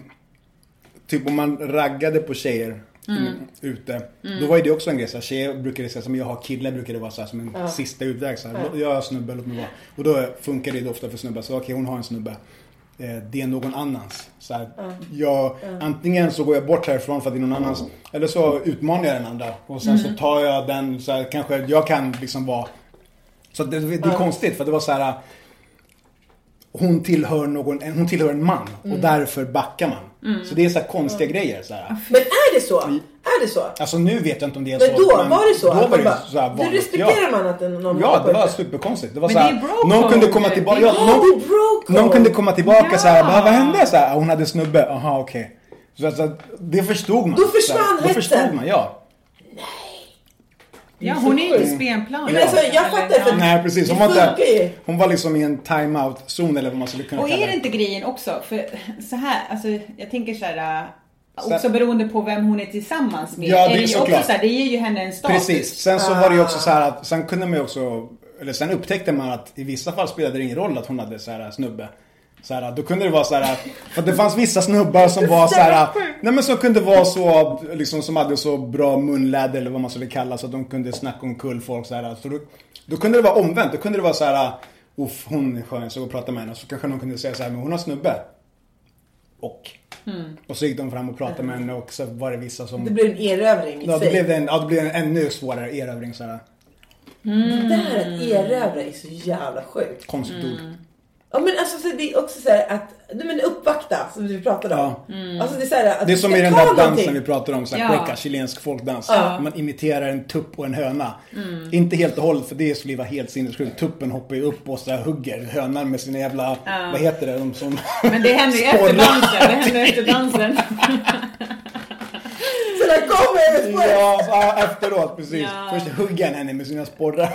[SPEAKER 3] Typ om man raggade på tjejer
[SPEAKER 4] Mm.
[SPEAKER 3] mm, ute. Då var ju det också en grej. Så här, tjejer brukade säga som jag har killar brukar det vara så här, som en sista utväg. Så här, Jag har snubbe, låt mig vara. Och då funkar det ofta för snubbar. Så okej, hon har en snubbe. Eh, Det är någon annans. Så här, jag, Antingen så går jag bort härifrån för att det är någon annans. Eller så utmanar jag den andra. Och sen så tar jag den, så här, kanske jag kan liksom vara... Så det, det är konstigt för det var så här hon tillhör, någon, hon tillhör en man och därför backar man. Så det är så konstiga grejer. Så här.
[SPEAKER 2] Men är det så? Är det så?
[SPEAKER 3] Alltså nu vet jag inte om det är
[SPEAKER 2] Men
[SPEAKER 3] så.
[SPEAKER 2] då var det så?
[SPEAKER 3] Då var det
[SPEAKER 2] bara,
[SPEAKER 3] så här
[SPEAKER 2] då
[SPEAKER 3] vanligt.
[SPEAKER 2] respekterar
[SPEAKER 3] ja.
[SPEAKER 2] man att någon
[SPEAKER 3] Ja, det var superkonstigt. Det var
[SPEAKER 4] Men
[SPEAKER 3] så
[SPEAKER 4] det
[SPEAKER 3] här,
[SPEAKER 4] är bro
[SPEAKER 3] någon kunde komma tillbaka.
[SPEAKER 4] Det
[SPEAKER 3] Ja,
[SPEAKER 2] det
[SPEAKER 3] någon, någon kunde komma tillbaka
[SPEAKER 4] Ja.
[SPEAKER 3] så här. Bara, vad hände? Så här, hon hade snubbe. Aha, okej. Så alltså, det förstod man.
[SPEAKER 2] Då försvann
[SPEAKER 3] Så här, Då
[SPEAKER 2] hetsen.
[SPEAKER 3] förstod man, ja.
[SPEAKER 4] Ja, hon är inte
[SPEAKER 2] sjukt.
[SPEAKER 4] spelplan.
[SPEAKER 2] Ja, alltså, jag fattar, för-
[SPEAKER 4] ja.
[SPEAKER 3] Nej, precis. Hon var, inte,
[SPEAKER 2] ju.
[SPEAKER 3] hon var liksom i en time-out-zon eller vad man skulle kunna
[SPEAKER 4] Och
[SPEAKER 3] kalla
[SPEAKER 4] är det inte grejen också, för så här, alltså jag tänker så här. äh,
[SPEAKER 3] Så-
[SPEAKER 4] Också beroende på vem hon är tillsammans med.
[SPEAKER 3] Ja, det är
[SPEAKER 4] är det ju
[SPEAKER 3] såklart.
[SPEAKER 4] också så här, det ger ju henne en status.
[SPEAKER 3] Precis. Sen så var det ju också så här att, sen kunde man ju också, eller sen upptäckte man att i vissa fall spelade det ingen roll att hon hade så här snubbe. Så här, då kunde det vara så här, för det fanns vissa snubbar som var så här, nej men som kunde vara så, liksom som hade så bra munläder eller vad man skulle kalla så att de kunde snacka omkull folk så här. Så då, då kunde det vara omvänt, då kunde det vara så här, uff hon är skön, så gå och prata med henne. Så kanske någon kunde säga så här, men hon har snubbe. Och. Och så gick de fram och pratade med henne och så var det vissa som...
[SPEAKER 2] Det blir en erövring i
[SPEAKER 3] Ja, då
[SPEAKER 2] sig.
[SPEAKER 3] blev det en, ja, då blev det en ännu svårare erövring så här.
[SPEAKER 2] Det där att erövra är så jävla sjukt.
[SPEAKER 3] Konstigt ord.
[SPEAKER 2] Ja men alltså så det är också så här att, nej, men uppvakta som vi pratade om.
[SPEAKER 3] Ja.
[SPEAKER 2] Alltså det är så här att
[SPEAKER 3] Det är som i den där dansen
[SPEAKER 2] någonting.
[SPEAKER 3] vi pratade om, så här,
[SPEAKER 4] Ja.
[SPEAKER 3] cueca, chilensk folkdans. Man imiterar en tupp och en höna. Inte helt och hållet, för det skulle vara helt sinnessjukt. Tuppen hoppar ju upp och så här, hugger hönan med sina jävla, vad heter det, de som...
[SPEAKER 4] Men det händer ju efter dansen. Det händer efter dansen.
[SPEAKER 2] Så där kommer med
[SPEAKER 3] Ja, så, ja, efteråt precis.
[SPEAKER 4] Ja.
[SPEAKER 3] Först hugger han henne med sina sporrar.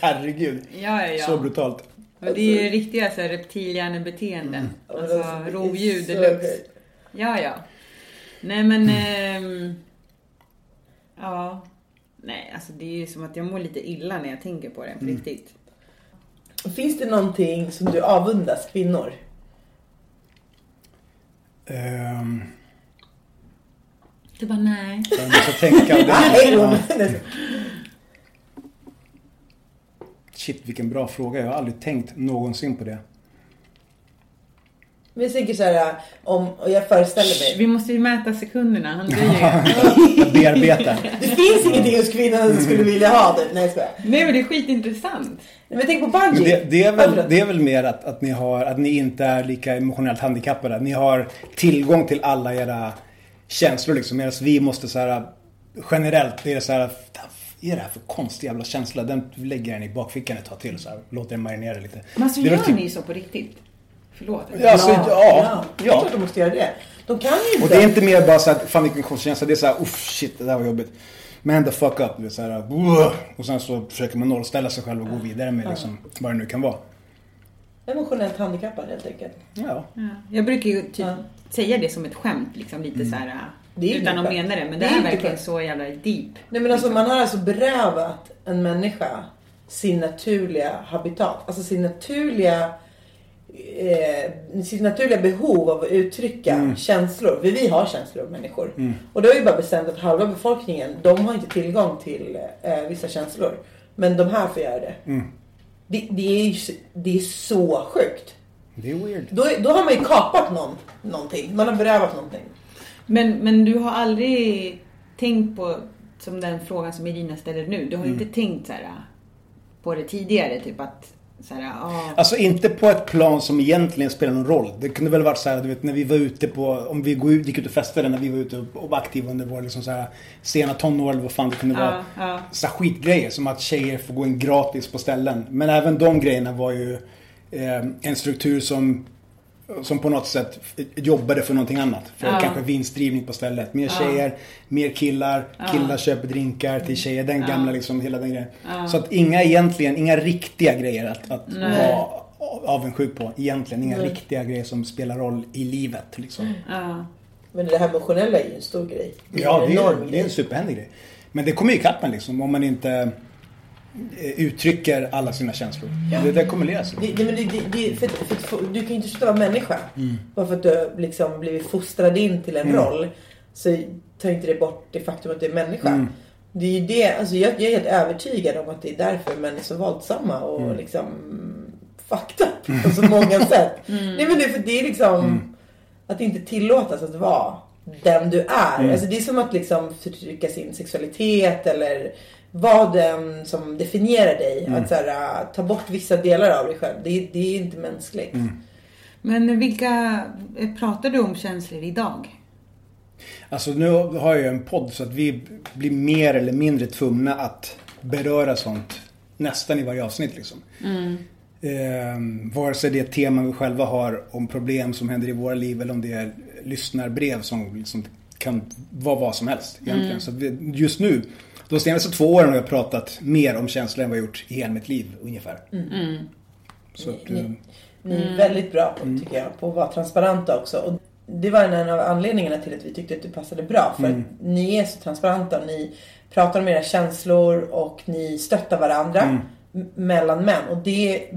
[SPEAKER 3] Herregud.
[SPEAKER 4] Ja, ja, ja.
[SPEAKER 3] Så brutalt.
[SPEAKER 4] Men det är ju riktiga så här, reptilhjärnebeteenden. Alltså
[SPEAKER 2] det är
[SPEAKER 4] rovdjur deluxe. Ja, ja. Nej men... ehm, ja. Nej, alltså det är ju som att jag mår lite illa när jag tänker på det på riktigt.
[SPEAKER 2] Finns det någonting som du avundas kvinnor?
[SPEAKER 3] Um,
[SPEAKER 4] Du bara nej.
[SPEAKER 3] jag måste tänka. Det,
[SPEAKER 2] Nej,
[SPEAKER 3] ja. Shit vilken bra fråga. Jag har aldrig tänkt någonsin på det.
[SPEAKER 2] Men jag tänker så här, om, och jag föreställer mig.
[SPEAKER 4] Vi måste ju mäta sekunderna. Han dröjer.
[SPEAKER 3] Jag bearbetar.
[SPEAKER 2] Det finns ingenting hos kvinnan som skulle vilja ha det. Nej jag.
[SPEAKER 4] Nej men det är skitintressant.
[SPEAKER 2] Nej, men tänk på bungee.
[SPEAKER 3] Men det, det, är väl, det är väl mer att, att, ni har, att ni inte är lika emotionellt handikappade. Ni har tillgång till alla era känslor liksom. Medan vi måste så här generellt, det är så här, är det här för konstig jävla känsla? Den lägger den i bakfickan ett tag till så här. Låter den marinera lite.
[SPEAKER 4] Men alltså
[SPEAKER 3] Det
[SPEAKER 4] gör
[SPEAKER 3] typ-
[SPEAKER 4] ni så på riktigt? Förlåt.
[SPEAKER 3] Ja, alltså, ja,
[SPEAKER 2] är
[SPEAKER 3] ja.
[SPEAKER 2] klart de måste göra det. De kan ju inte.
[SPEAKER 3] Och det är inte mer bara så att fan vilken konstig känsla. Det är så här, uff shit det där var jobbigt. Man the fuck up. Det är så här, och sen så försöker man nollställa sig själv och gå vidare med liksom, vad det nu kan vara.
[SPEAKER 2] Emotionellt handikappad helt enkelt.
[SPEAKER 3] Ja.
[SPEAKER 4] Ja. Jag brukar ju typ
[SPEAKER 2] Ja.
[SPEAKER 4] säga det som ett skämt, liksom lite så här,
[SPEAKER 2] Det är
[SPEAKER 4] utan att mena det. Men
[SPEAKER 2] Det
[SPEAKER 4] det,
[SPEAKER 2] är
[SPEAKER 4] verkligen så jävla deep.
[SPEAKER 2] Nej men alltså man har alltså berövat en människa sin naturliga habitat. Alltså sin naturliga eh, sitt naturliga behov av att uttrycka känslor. För vi har känslor människor. Och då har vi bara bestämt att halva befolkningen, de har inte tillgång till eh, vissa känslor. Men de här får göra det. Det, det, är, ju så- det är så sjukt.
[SPEAKER 3] Det är weird.
[SPEAKER 2] Då, då har man ju kapat någon, någonting. Man har berövat någonting.
[SPEAKER 4] Men, men du har aldrig tänkt på, som den frågan som Irina ställer nu, du har
[SPEAKER 3] Mm.
[SPEAKER 4] inte tänkt så här, på det tidigare? Typ att, så här, ah,
[SPEAKER 3] Alltså inte på ett plan som egentligen spelar någon roll. Det kunde väl varit så här, du vet när vi var ute på, om vi ut- gick ut och festade, när vi var ute och var aktiva under våra liksom så här, sena tonår eller vad fan det kunde vara.
[SPEAKER 4] ja.
[SPEAKER 3] Så här skitgrejer som att tjejer får gå in gratis på ställen. Men även de grejerna var ju eh, en struktur som som på något sätt jobbade för någonting annat. För
[SPEAKER 4] Ja.
[SPEAKER 3] kanske vinstdrivning på stället. Mer tjejer, mer killar. Killar köper drinkar till tjejer. Den gamla liksom, hela den grejen. Så att inga egentligen, inga riktiga grejer att, att vara avundsjuk på. Egentligen inga riktiga grejer som spelar roll i livet. Liksom.
[SPEAKER 4] ja.
[SPEAKER 2] Men det här emotionella är ju en stor grej.
[SPEAKER 3] Ja,
[SPEAKER 2] en
[SPEAKER 3] det är, det är en superhändig grej. Men det kommer ju ikapp liksom om man inte uttrycker alla sina känslor. Det, det.
[SPEAKER 2] Det, det, men det, det, det, för, för, för, du kan ju inte sluta vara människa.
[SPEAKER 3] Mm.
[SPEAKER 2] Bara för att du liksom blivit fostrad in till en roll. Så tar inte det bort det faktum att du är människa.
[SPEAKER 3] Mm.
[SPEAKER 2] Det är ju det, alltså jag, jag är helt övertygad om att det är därför män är så våldsamma och
[SPEAKER 3] Mm.
[SPEAKER 2] liksom fucked up på så många sätt. Nej men det, för det är liksom
[SPEAKER 3] Mm.
[SPEAKER 2] att inte tillåtas att vara den du är.
[SPEAKER 3] Mm.
[SPEAKER 2] Alltså det är som att liksom förtrycka sin sexualitet eller vara den som definierar dig.
[SPEAKER 3] Mm.
[SPEAKER 2] Att så här, ta bort vissa delar av dig själv. Det, är- det är inte mänskligt.
[SPEAKER 3] Mm.
[SPEAKER 4] Men vilka, eh, pratar du om känslor idag?
[SPEAKER 3] Alltså nu har jag ju en podd så att vi blir mer eller mindre tvungna att beröra sånt nästan i varje avsnitt liksom. Eh, vare sig det är ett tema vi själva har om problem som händer i våra liv eller om det är lyssnarbrev som liksom kan vara vad som helst egentligen. Så vi, just nu, de senaste två åren har jag pratat mer om känslor än vad jag gjort i hela mitt liv ungefär. Så att, eh,
[SPEAKER 2] Ni är väldigt bra på, tycker jag, på att vara transparenta också. Och det var en av anledningarna till att vi tyckte att du passade bra. För att ni är så transparenta. Ni pratar om era känslor och ni stöttar varandra mellan män. Och det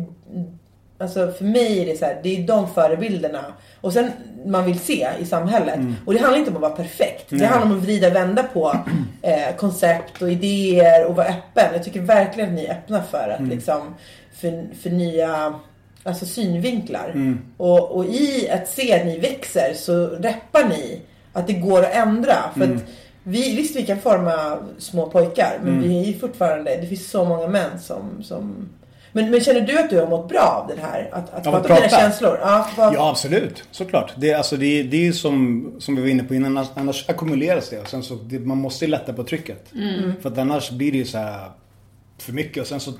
[SPEAKER 2] Alltså för mig är det så här, det är de förebilderna. Och sen man vill se i samhället. Och det handlar inte om att vara perfekt. Det handlar om att vrida och vända på eh, koncept och idéer och vara öppen. Jag tycker verkligen att ni är öppna för att liksom för, för nya alltså synvinklar. Och, och i att se att ni växer så reppar ni att det går att ändra. För att vi, visst vi kan forma små pojkar men vi är fortfarande, det finns så många män som, som men, men känner du att du har mått bra av det här? Att, att prata om dina känslor? Ja, vad,
[SPEAKER 3] Ja, absolut. Såklart. Det, är- alltså, det, det är som, som vi var inne på innan. Annars, ackumuleras det. Och sen så, det. Man måste lätta på trycket. För att annars blir det ju så här för mycket. Och sen så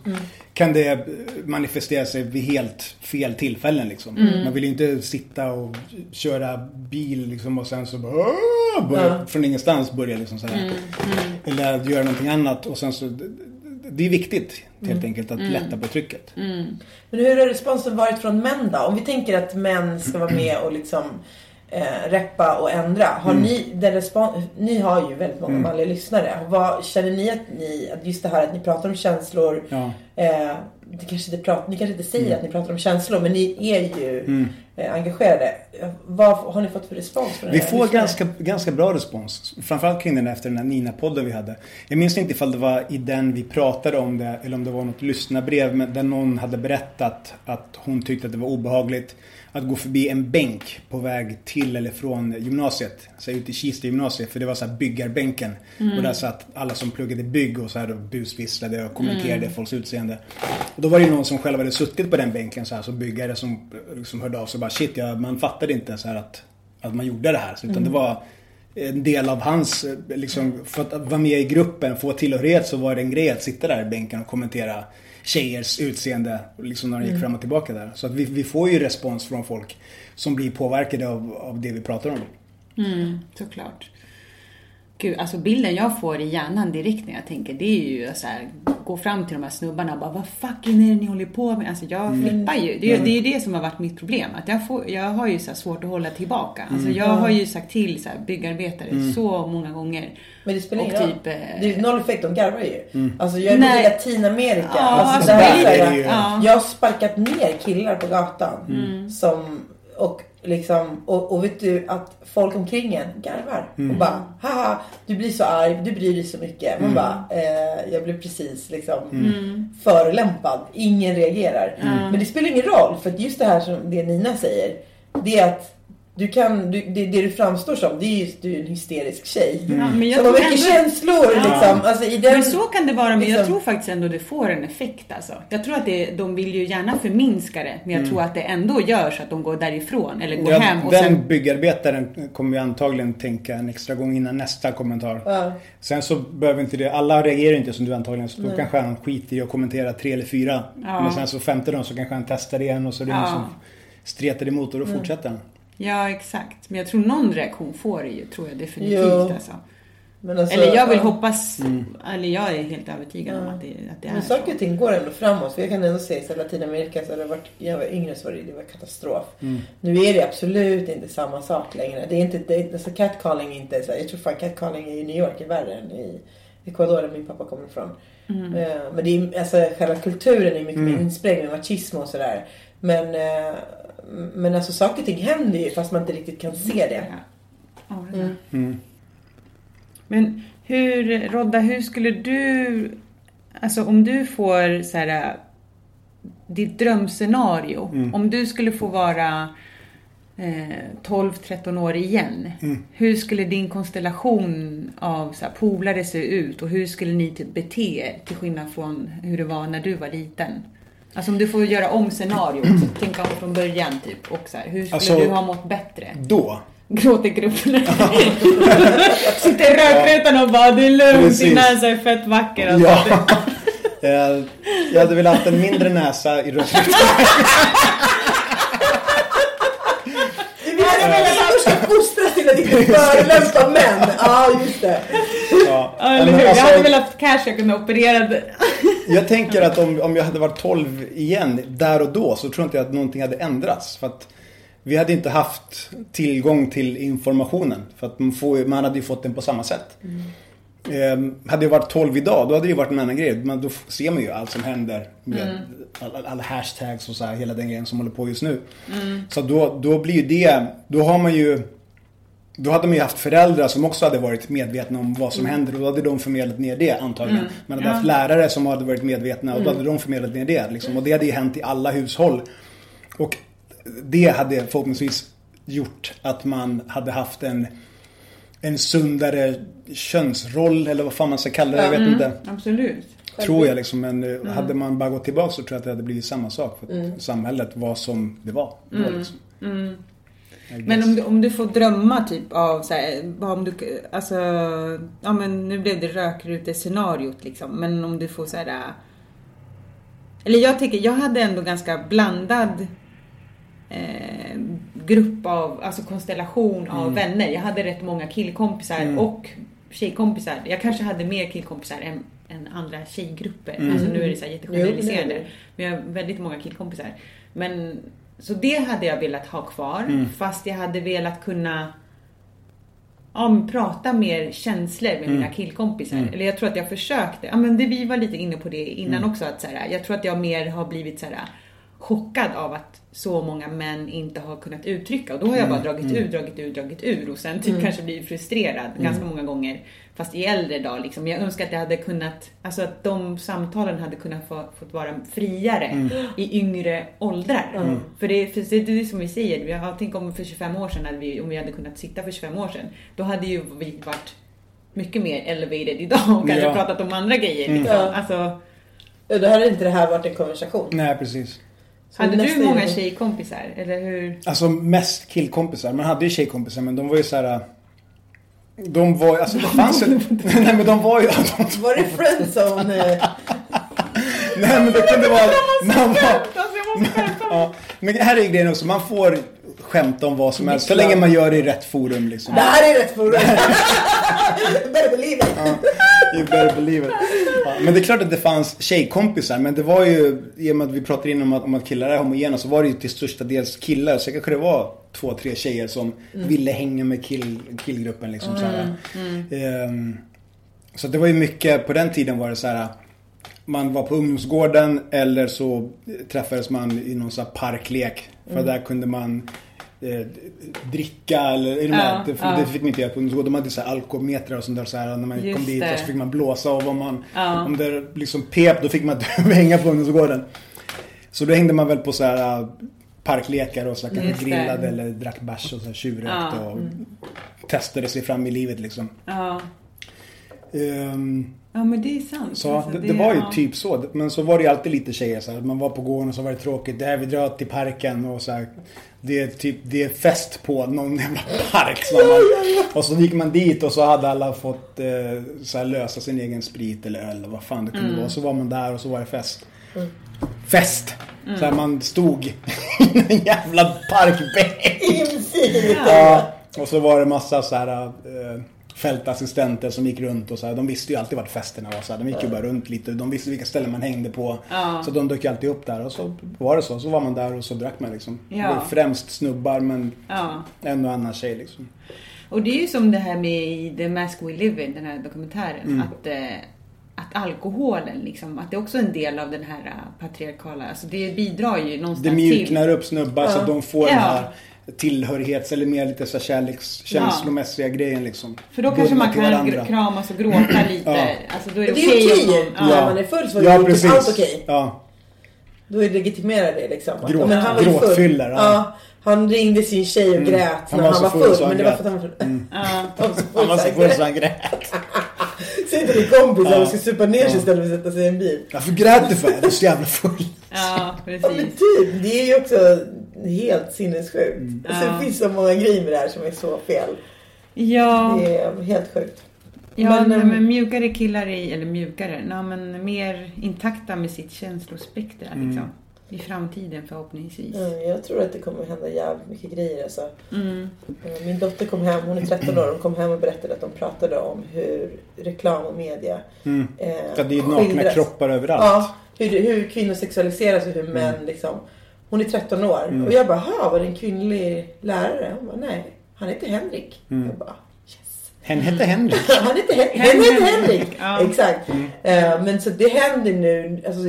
[SPEAKER 3] kan det manifestera sig vid helt fel tillfällen. Liksom. Man vill ju inte sitta och köra bil liksom, och sen så börja, från ingenstans börja liksom så här. Eller göra någonting annat. Och sen så, det är viktigt helt enkelt att lätta på trycket.
[SPEAKER 2] Men hur har responsen varit från män då? Om vi tänker att män ska vara med och liksom eh, reppa och ändra. Har
[SPEAKER 3] Mm.
[SPEAKER 2] ni den respons... Ni har ju väldigt många manliga lyssnare. Vad, känner ni att ni, att just det här att ni pratar om känslor.
[SPEAKER 3] Ja.
[SPEAKER 2] Eh, det kanske inte prat, ni kanske inte säger att ni pratar om känslor men ni är ju eh, engagerade. Vad har ni fått för respons? Från
[SPEAKER 3] Vi
[SPEAKER 2] era
[SPEAKER 3] får ganska, ganska bra respons. Framförallt kring den efter den här Nina-podden vi hade. Jag minns inte ifall det var i den vi pratade om det eller om det var något lyssnarbrev där någon hade berättat att hon tyckte att det var obehagligt att gå förbi en bänk på väg till eller från gymnasiet. Så ut i Kista gymnasiet för det var så här byggarbänken. Och där satt alla som pluggade bygg och så här och busvisslade och kommenterade folks utseende. Och då var det någon som själv hade suttit på den bänken så här, så byggare som, som hörde av sig och bara shit, ja, man fattade inte så här att, att man gjorde det här. Så, utan det var en del av hans, liksom, för att vara med i gruppen, få tillhörighet så var det en grej att sitta där i bänken och kommentera tjejers utseende liksom när de gick fram och tillbaka där. Så att vi, vi får ju respons från folk som blir påverkade av, av det vi pratar om.
[SPEAKER 4] Mm, såklart. Gud, alltså bilden jag får i hjärnan direkt när jag tänker det är ju så här, gå fram till de här snubbarna och bara vad fucking är det ni håller på med? Alltså jag flippar ju. Det är, det är ju det som har varit mitt problem. Att jag, får, jag har ju så här svårt att hålla tillbaka. Alltså jag har ju sagt till så här, byggarbetare så många gånger.
[SPEAKER 2] Men det spelar ingen roll.
[SPEAKER 4] typ, eh,
[SPEAKER 2] Det är noll effekt, de garvar ju. Alltså jag är
[SPEAKER 4] Nej.
[SPEAKER 2] i Latinamerika.
[SPEAKER 4] Ja,
[SPEAKER 2] alltså,
[SPEAKER 4] alltså,
[SPEAKER 2] det här
[SPEAKER 3] det
[SPEAKER 2] är
[SPEAKER 3] är
[SPEAKER 2] så
[SPEAKER 3] ju-
[SPEAKER 2] här,
[SPEAKER 4] ja.
[SPEAKER 2] Jag har sparkat ner killar på gatan.
[SPEAKER 4] Mm.
[SPEAKER 2] Som, och liksom, och, och vet du att folk omkring en garvar.
[SPEAKER 3] Mm.
[SPEAKER 2] Och bara, haha, du blir så arg, du bryr dig så mycket.
[SPEAKER 3] Mm.
[SPEAKER 2] Man bara, eh, jag blev precis liksom förolämpad. Ingen reagerar. Men det spelar ingen roll, för att just det här som det Nina säger. Det är att du kan, du, det, det du framstår som, det är ju du är en hysterisk tjej.
[SPEAKER 4] Ja, men jag
[SPEAKER 2] som har mycket
[SPEAKER 4] ändå-
[SPEAKER 2] känslor liksom. Alltså, i den,
[SPEAKER 4] Men så kan det vara, men jag
[SPEAKER 2] liksom-
[SPEAKER 4] tror faktiskt ändå det får en effekt alltså. Jag tror att det, de vill ju gärna förminska det, men jag tror att det ändå gör så att de går därifrån eller går
[SPEAKER 3] Ja,
[SPEAKER 4] hem och
[SPEAKER 3] den
[SPEAKER 4] sen...
[SPEAKER 3] byggarbetaren kommer ju antagligen tänka en extra gång innan nästa kommentar.
[SPEAKER 2] Ja.
[SPEAKER 3] Sen så behöver inte det, alla reagerar inte som du antagligen, så då kanske han skiter i att kommentera tre eller fyra.
[SPEAKER 4] Ja.
[SPEAKER 3] Men sen så femte dagen så kanske han testar igen och så är det
[SPEAKER 4] Ja.
[SPEAKER 3] någon som stretar emot och då
[SPEAKER 2] Mm.
[SPEAKER 3] fortsätter han.
[SPEAKER 4] Ja, exakt. Men jag tror någon reaktion får det ju, tror jag definitivt
[SPEAKER 2] Jo.
[SPEAKER 4] alltså.
[SPEAKER 2] Men alltså,
[SPEAKER 4] Eller jag vill
[SPEAKER 2] ja.
[SPEAKER 4] hoppas,
[SPEAKER 3] Mm.
[SPEAKER 4] eller jag är helt övertygad om att det, att det är
[SPEAKER 2] Men saker och ting går ändå framåt. För jag kan ändå säga att Latinamerika så har det varit, jag var yngre så var det, det var katastrof.
[SPEAKER 3] Mm.
[SPEAKER 2] Nu är det absolut inte samma sak längre. Det är inte, det alltså catcalling är inte så jag tror fan catcalling i New York är värre än i Ecuador där min pappa kommer ifrån. Eh, Men det är, alltså själva kulturen är mycket mer insprängd med machismo och sådär. Men, eh, men alltså saker och ting händer ju fast man inte riktigt kan se det.
[SPEAKER 4] Ja, det är det. Men hur, Rodda, hur skulle du, alltså om du får så här, ditt drömscenario, om du skulle få vara eh, 12-13 år igen, hur skulle din konstellation av så här, polare se ut och hur skulle ni typ bete er till skillnad från hur det var när du var liten? Alltså om du får göra om scenariot, tänka om från början typ och så här, hur skulle
[SPEAKER 3] Alltså-
[SPEAKER 4] du ha mått bättre?
[SPEAKER 3] Då,
[SPEAKER 4] Gråter grupperna. Sitter i rökrutan och bara det är lugnt,
[SPEAKER 3] Precis.
[SPEAKER 4] din näsa är fett vacker. Alltså.
[SPEAKER 3] ja. Jag hade velat haft en mindre näsa i rösten.
[SPEAKER 2] Vi hade velat att du ska fostras till att inte förolämpa män. Ja, just det.
[SPEAKER 3] Ja.
[SPEAKER 4] Eller hur? Jag
[SPEAKER 3] alltså-
[SPEAKER 4] hade velat jag kunde operera det.
[SPEAKER 3] Jag tänker att om, om jag hade varit 12 igen, där och då, så tror inte jag att någonting hade ändrats. För att vi hade inte haft tillgång till informationen. För att man, får, man hade ju fått den på samma sätt. Ehm, hade jag varit 12 idag, då hade det ju varit en annan grej. Men då ser man ju allt som händer med alla, alla hashtags och så här, hela den grejen som håller på just nu. Så då, då blir ju det, då har man ju då hade man ju haft föräldrar som också hade varit medvetna om vad som händer och då hade de förmedlat ner det antagligen. Man hade haft lärare som hade varit medvetna och då hade de förmedlat ner det. Liksom. Och det hade ju hänt i alla hushåll. Och det hade förhoppningsvis gjort att man hade haft en, en sundare könsroll eller vad fan man ska kalla det. Jag vet inte.
[SPEAKER 4] Absolut.
[SPEAKER 3] Tror jag liksom. Men eh, hade man bara gått tillbaka så tror jag att det hade blivit samma sak. För att samhället var som det var. Det var liksom.
[SPEAKER 4] Men om du, om du får drömma typ av så här, om du, alltså, ja men nu blev det rökrutescenariot liksom, men om du får så här. Eller jag tycker, jag hade ändå ganska blandad eh, grupp av, alltså konstellation av vänner. Jag hade rätt många killkompisar och tjejkompisar. Jag kanske hade mer killkompisar än, än andra tjejgrupper. Alltså nu är det så
[SPEAKER 2] det.
[SPEAKER 4] Men jag har väldigt många killkompisar. Men, så det hade jag velat ha kvar. Fast jag hade velat kunna ja, prata mer känslor med mina killkompisar. Eller jag tror att jag försökte. Ja, men det, vi var lite inne på det innan också. Att så här, jag tror att jag mer har blivit så här chockad av att så många män inte har kunnat uttrycka. Och då har jag bara dragit ur, dragit ur, dragit ur och sen typ kanske blivit frustrerad ganska många gånger. Fast i äldre dag liksom. Jag önskar att jag hade kunnat, alltså att de samtalen hade kunnat få, fått vara friare i yngre åldrar. För, det, för det är det som vi säger, jag tänk om för 25 år sedan, hade vi, om vi hade kunnat sitta för 25 år sedan, då hade ju vi varit mycket mer elevated idag och kanske
[SPEAKER 3] Ja.
[SPEAKER 4] pratat om andra grejer. Liksom.
[SPEAKER 2] Ja.
[SPEAKER 4] Alltså,
[SPEAKER 2] Ja, Då hade inte det här varit en konversation.
[SPEAKER 3] Nej, precis.
[SPEAKER 2] Så
[SPEAKER 4] hade du många
[SPEAKER 2] är-
[SPEAKER 4] tjejkompisar? Eller hur?
[SPEAKER 3] Alltså mest killkompisar. Man hade ju tjejkompisar men de var ju så här. De var alltså det fanns ju... Nej men de var ju... De,
[SPEAKER 2] Var det friendzone? eh,
[SPEAKER 3] nej men det kunde vara... Man var,
[SPEAKER 4] Alltså jag måste skärpa
[SPEAKER 3] ja, men här är ju grejen också. Man får skämta om vad som helst. Så länge man gör det i rätt forum liksom.
[SPEAKER 2] Det här är rätt forum. Better believe it.
[SPEAKER 3] You better believe it. Ja, men det är klart att det fanns tjejkompisar. Men det var ju, i och med att vi pratade innan om att, om att killar är homogena, så var det ju till största dels killar. Så kanske det var två, tre tjejer som ville hänga med kill, killgruppen liksom. Så, här. Ehm, så det var ju mycket, på den tiden var det så här. Man var på ungdomsgården eller så träffades man i någon sån här parklek. För där kunde man eh, dricka eller, är du med?
[SPEAKER 4] Ja,
[SPEAKER 3] det,
[SPEAKER 4] ja.
[SPEAKER 3] det fick man inte göra på ungdomsgården. De hade så här alkometrar och sånt där så här när man
[SPEAKER 4] Just
[SPEAKER 3] kom dit
[SPEAKER 4] det.
[SPEAKER 3] och så fick man blåsa och om man,
[SPEAKER 4] Ja.
[SPEAKER 3] om det liksom pep då fick man hänga på ungdomsgården. Så då hängde man väl på så här äh, parklekar och så här, kanske
[SPEAKER 4] det.
[SPEAKER 3] grillade eller drack bärs och så här tjuvrökte
[SPEAKER 4] Ja.
[SPEAKER 3] och testade sig fram i livet liksom.
[SPEAKER 4] Ja.
[SPEAKER 3] Ehm,
[SPEAKER 4] ja, men det är sant.
[SPEAKER 3] så
[SPEAKER 4] Alltså,
[SPEAKER 3] det, det var ju
[SPEAKER 4] ja.
[SPEAKER 3] typ så. Men så var det ju alltid lite tjejer så här. Man var på gården och så var det tråkigt. Det här vi drar till parken och så här. Det är typ, det är fest på någon jävla park. Så man, och så gick man dit och så hade alla fått eh, så här, lösa sin egen sprit eller öl eller vad fan det kunde
[SPEAKER 4] Mm.
[SPEAKER 3] vara. Så var man där och så var det fest. Fest! Så här, man stod i en jävla parkbänk. Ja, och så var det massa så här eh, fältassistenter som gick runt och så här. De visste ju alltid vart festerna var. Så här. De gick ju bara runt lite. De visste vilka ställen man hängde på.
[SPEAKER 4] Ja.
[SPEAKER 3] Så de dök ju alltid upp där. Och så var det så. Så var man där och så drack man liksom.
[SPEAKER 4] Ja.
[SPEAKER 3] Främst snubbar men
[SPEAKER 4] Ja.
[SPEAKER 3] en och annan tjej liksom.
[SPEAKER 4] Och det är ju som det här med The Mask We Live In, den här dokumentären.
[SPEAKER 3] Mm.
[SPEAKER 4] Att, eh, att alkoholen, liksom, att det är också en del av den här eh, patriarkala, alltså det bidrar ju någonstans
[SPEAKER 3] Det mjuknar upp snubbar så att de får den här tillhörighets eller mer lite så här kärleks, känslomässiga grejen liksom.
[SPEAKER 4] För då kanske man kan kramas och gråta lite.
[SPEAKER 3] Ja.
[SPEAKER 4] Alltså då är det,
[SPEAKER 2] Det är
[SPEAKER 4] okej
[SPEAKER 2] ju.
[SPEAKER 4] någon-
[SPEAKER 2] När
[SPEAKER 4] ja.
[SPEAKER 2] man är full så är
[SPEAKER 3] Ja,
[SPEAKER 2] det
[SPEAKER 3] precis.
[SPEAKER 2] allt okej.
[SPEAKER 3] Ja.
[SPEAKER 2] Då är det legitimerar det liksom.
[SPEAKER 3] Gråt-
[SPEAKER 2] ja, men han var full.
[SPEAKER 3] gråtfyller, ja.
[SPEAKER 2] Ja. Han ringde sin tjej och grät
[SPEAKER 3] Han
[SPEAKER 2] när
[SPEAKER 3] var
[SPEAKER 2] han var
[SPEAKER 3] full
[SPEAKER 2] full.
[SPEAKER 3] så han
[SPEAKER 2] men det var för att han var full.
[SPEAKER 4] Ja.
[SPEAKER 2] Han var så
[SPEAKER 3] Han var så full så
[SPEAKER 2] full.
[SPEAKER 3] han grät.
[SPEAKER 2] Sitter din kompis och ska supa ner sig istället för att sätta sig i en bil.
[SPEAKER 3] Varför grät du för? Du är så jävla full.
[SPEAKER 4] Ja, precis.
[SPEAKER 2] typ, det är ju också helt sinnessjukt. Alltså,
[SPEAKER 4] Ja.
[SPEAKER 2] det finns så många grejer med det här som är så fel.
[SPEAKER 4] Ja,
[SPEAKER 2] Det är helt sjukt.
[SPEAKER 4] ja
[SPEAKER 2] Men,
[SPEAKER 4] men,
[SPEAKER 2] ehm,
[SPEAKER 4] men mjukare killar i, eller mjukare, nej, men mer intakta med sitt känslospektra
[SPEAKER 3] Mm.
[SPEAKER 4] I framtiden förhoppningsvis.
[SPEAKER 2] Ja, Jag tror att det kommer hända jävligt mycket grejer alltså.
[SPEAKER 4] Mm.
[SPEAKER 2] Eh, Min dotter kom hem, hon är 13 år, hon kom hem och berättade att de pratade om hur reklam och media
[SPEAKER 3] Mm.
[SPEAKER 2] eh,
[SPEAKER 3] det är nakna
[SPEAKER 2] skildras.
[SPEAKER 3] kroppar överallt.
[SPEAKER 2] Ja, hur, hur kvinnor sexualiseras och hur män liksom. Hon är 13 år och jag bara, "Ha, var det en kvinnlig lärare? Hon bara, nej, han heter Henrik. Jag bara, yes.
[SPEAKER 3] Hen hette Henrik.
[SPEAKER 2] Han heter, Hen-
[SPEAKER 4] Henrik,
[SPEAKER 2] Henrik.
[SPEAKER 4] ja.
[SPEAKER 2] Exakt. Eh, men så det händer nu. Alltså,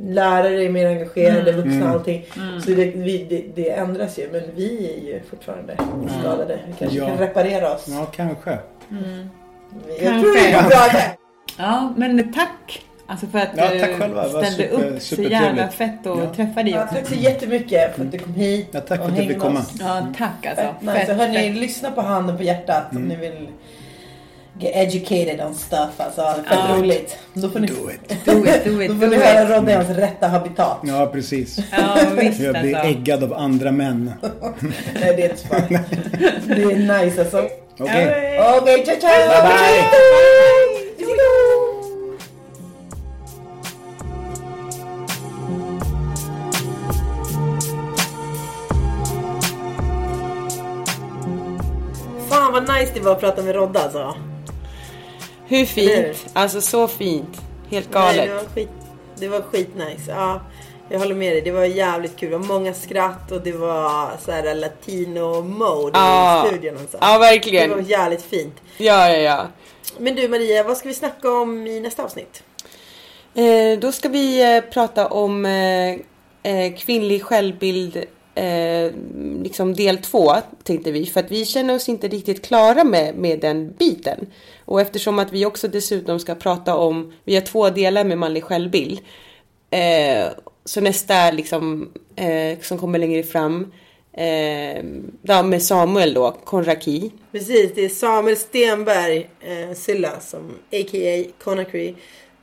[SPEAKER 2] lärare är mer engagerade, vuxna och allting. Så det, vi, det, det ändras ju. Men vi är ju fortfarande skadade. Vi kanske
[SPEAKER 3] Ja.
[SPEAKER 2] kan reparera oss.
[SPEAKER 3] Ja, kanske.
[SPEAKER 2] Jag
[SPEAKER 4] Kanske.
[SPEAKER 2] tror det är bra där.
[SPEAKER 4] Ja, men tack! Alltså för att
[SPEAKER 3] Ja,
[SPEAKER 4] du
[SPEAKER 3] tack själva. Det var
[SPEAKER 4] ställde
[SPEAKER 3] super-
[SPEAKER 4] upp så jävla fett och
[SPEAKER 3] Ja.
[SPEAKER 4] träffa dig
[SPEAKER 2] Ja,
[SPEAKER 4] också.
[SPEAKER 2] tack så jättemycket för att du kom hit.
[SPEAKER 3] Ja, tack för
[SPEAKER 2] och
[SPEAKER 3] att du fick komma.
[SPEAKER 4] Ja, tack alltså.
[SPEAKER 2] Fett nice. Så hörni, lyssna på handen på hjärtat om ni vill get educated on stuff. Alltså, fett
[SPEAKER 4] Ja.
[SPEAKER 2] roligt. Då får ni,
[SPEAKER 3] Do it.
[SPEAKER 4] Do it, do it,
[SPEAKER 2] då
[SPEAKER 4] do
[SPEAKER 2] får ni höra Rodde i hans rätta habitat.
[SPEAKER 3] Ja, precis.
[SPEAKER 4] Ja, visst
[SPEAKER 3] Jag blir
[SPEAKER 4] alltså.
[SPEAKER 3] äggad av andra män.
[SPEAKER 2] Nej, det är inte spart. Det är nice alltså.
[SPEAKER 3] Okej.
[SPEAKER 2] Okej, ciao ciao!
[SPEAKER 3] Bye, bye.
[SPEAKER 2] Fan vad nice det var att prata med Rodda alltså.
[SPEAKER 1] Hur fint? Alltså så fint. Helt
[SPEAKER 2] Nej,
[SPEAKER 1] galet.
[SPEAKER 2] det var skit, det var skitnice. Ja, jag håller med dig. Det var jävligt kul. Det var många skratt och det var så här latino mode
[SPEAKER 1] Ja.
[SPEAKER 2] i studion. Alltså.
[SPEAKER 1] Ja,
[SPEAKER 2] Det
[SPEAKER 1] verkligen.
[SPEAKER 2] var jävligt fint.
[SPEAKER 1] Ja, ja, ja.
[SPEAKER 2] Men du Maria, vad ska vi snacka om i nästa avsnitt?
[SPEAKER 1] Eh, då ska vi eh, prata om eh, eh, kvinnlig självbild eh, liksom del två tänkte vi för att vi känner oss inte riktigt klara med, med den biten. Och eftersom att vi också dessutom ska prata om, vi har två delar med manlig självbild. Eh, så nästa liksom eh, som kommer längre fram eh, med Samuel då, Konraki.
[SPEAKER 2] Precis, det är Samuel Stenberg eh, Silla som a.k.a. Konraki,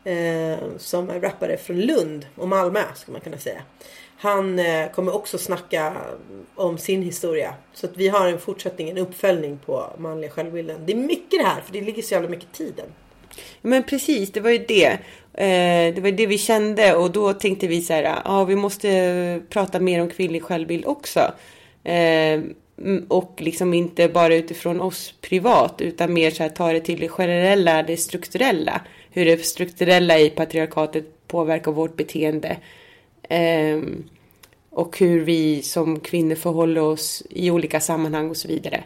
[SPEAKER 2] eh, som är rappare från Lund och Malmö skulle man kunna säga. Han eh, kommer också snacka om sin historia. Så att vi har en fortsättning, en uppföljning på manliga självbilden. Det är mycket det här, för det ligger så jävla mycket i tiden.
[SPEAKER 1] Men precis, det var ju det. Eh, det var det vi kände och då tänkte vi så här, ja ah, vi måste prata mer om kvinnlig självbild också. Eh, och liksom inte bara utifrån oss privat utan mer så här ta det till det generella, det strukturella. Hur det strukturella i patriarkatet påverkar vårt beteende. Um, och hur vi som kvinnor förhåller oss i olika sammanhang och så vidare.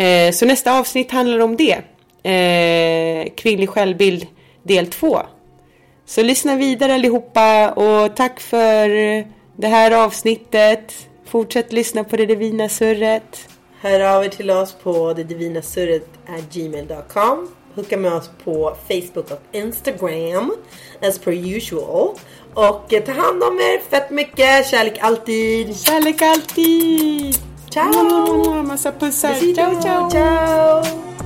[SPEAKER 1] Uh, så nästa avsnitt handlar om det. Uh, kvinnlig självbild del 2. Så lyssna vidare allihopa och tack för det här avsnittet. Fortsätt lyssna på det divina surret.
[SPEAKER 2] Hör av er till oss på detdivinasurret.gmail.com. gmail.com. Hooka med oss på Facebook och Instagram as per usual. Och ta hand om er fett mycket. Kärlek alltid.
[SPEAKER 1] Kärlek alltid.
[SPEAKER 2] Ciao.
[SPEAKER 1] Massa pussar.
[SPEAKER 2] Ciao, ciao, ciao.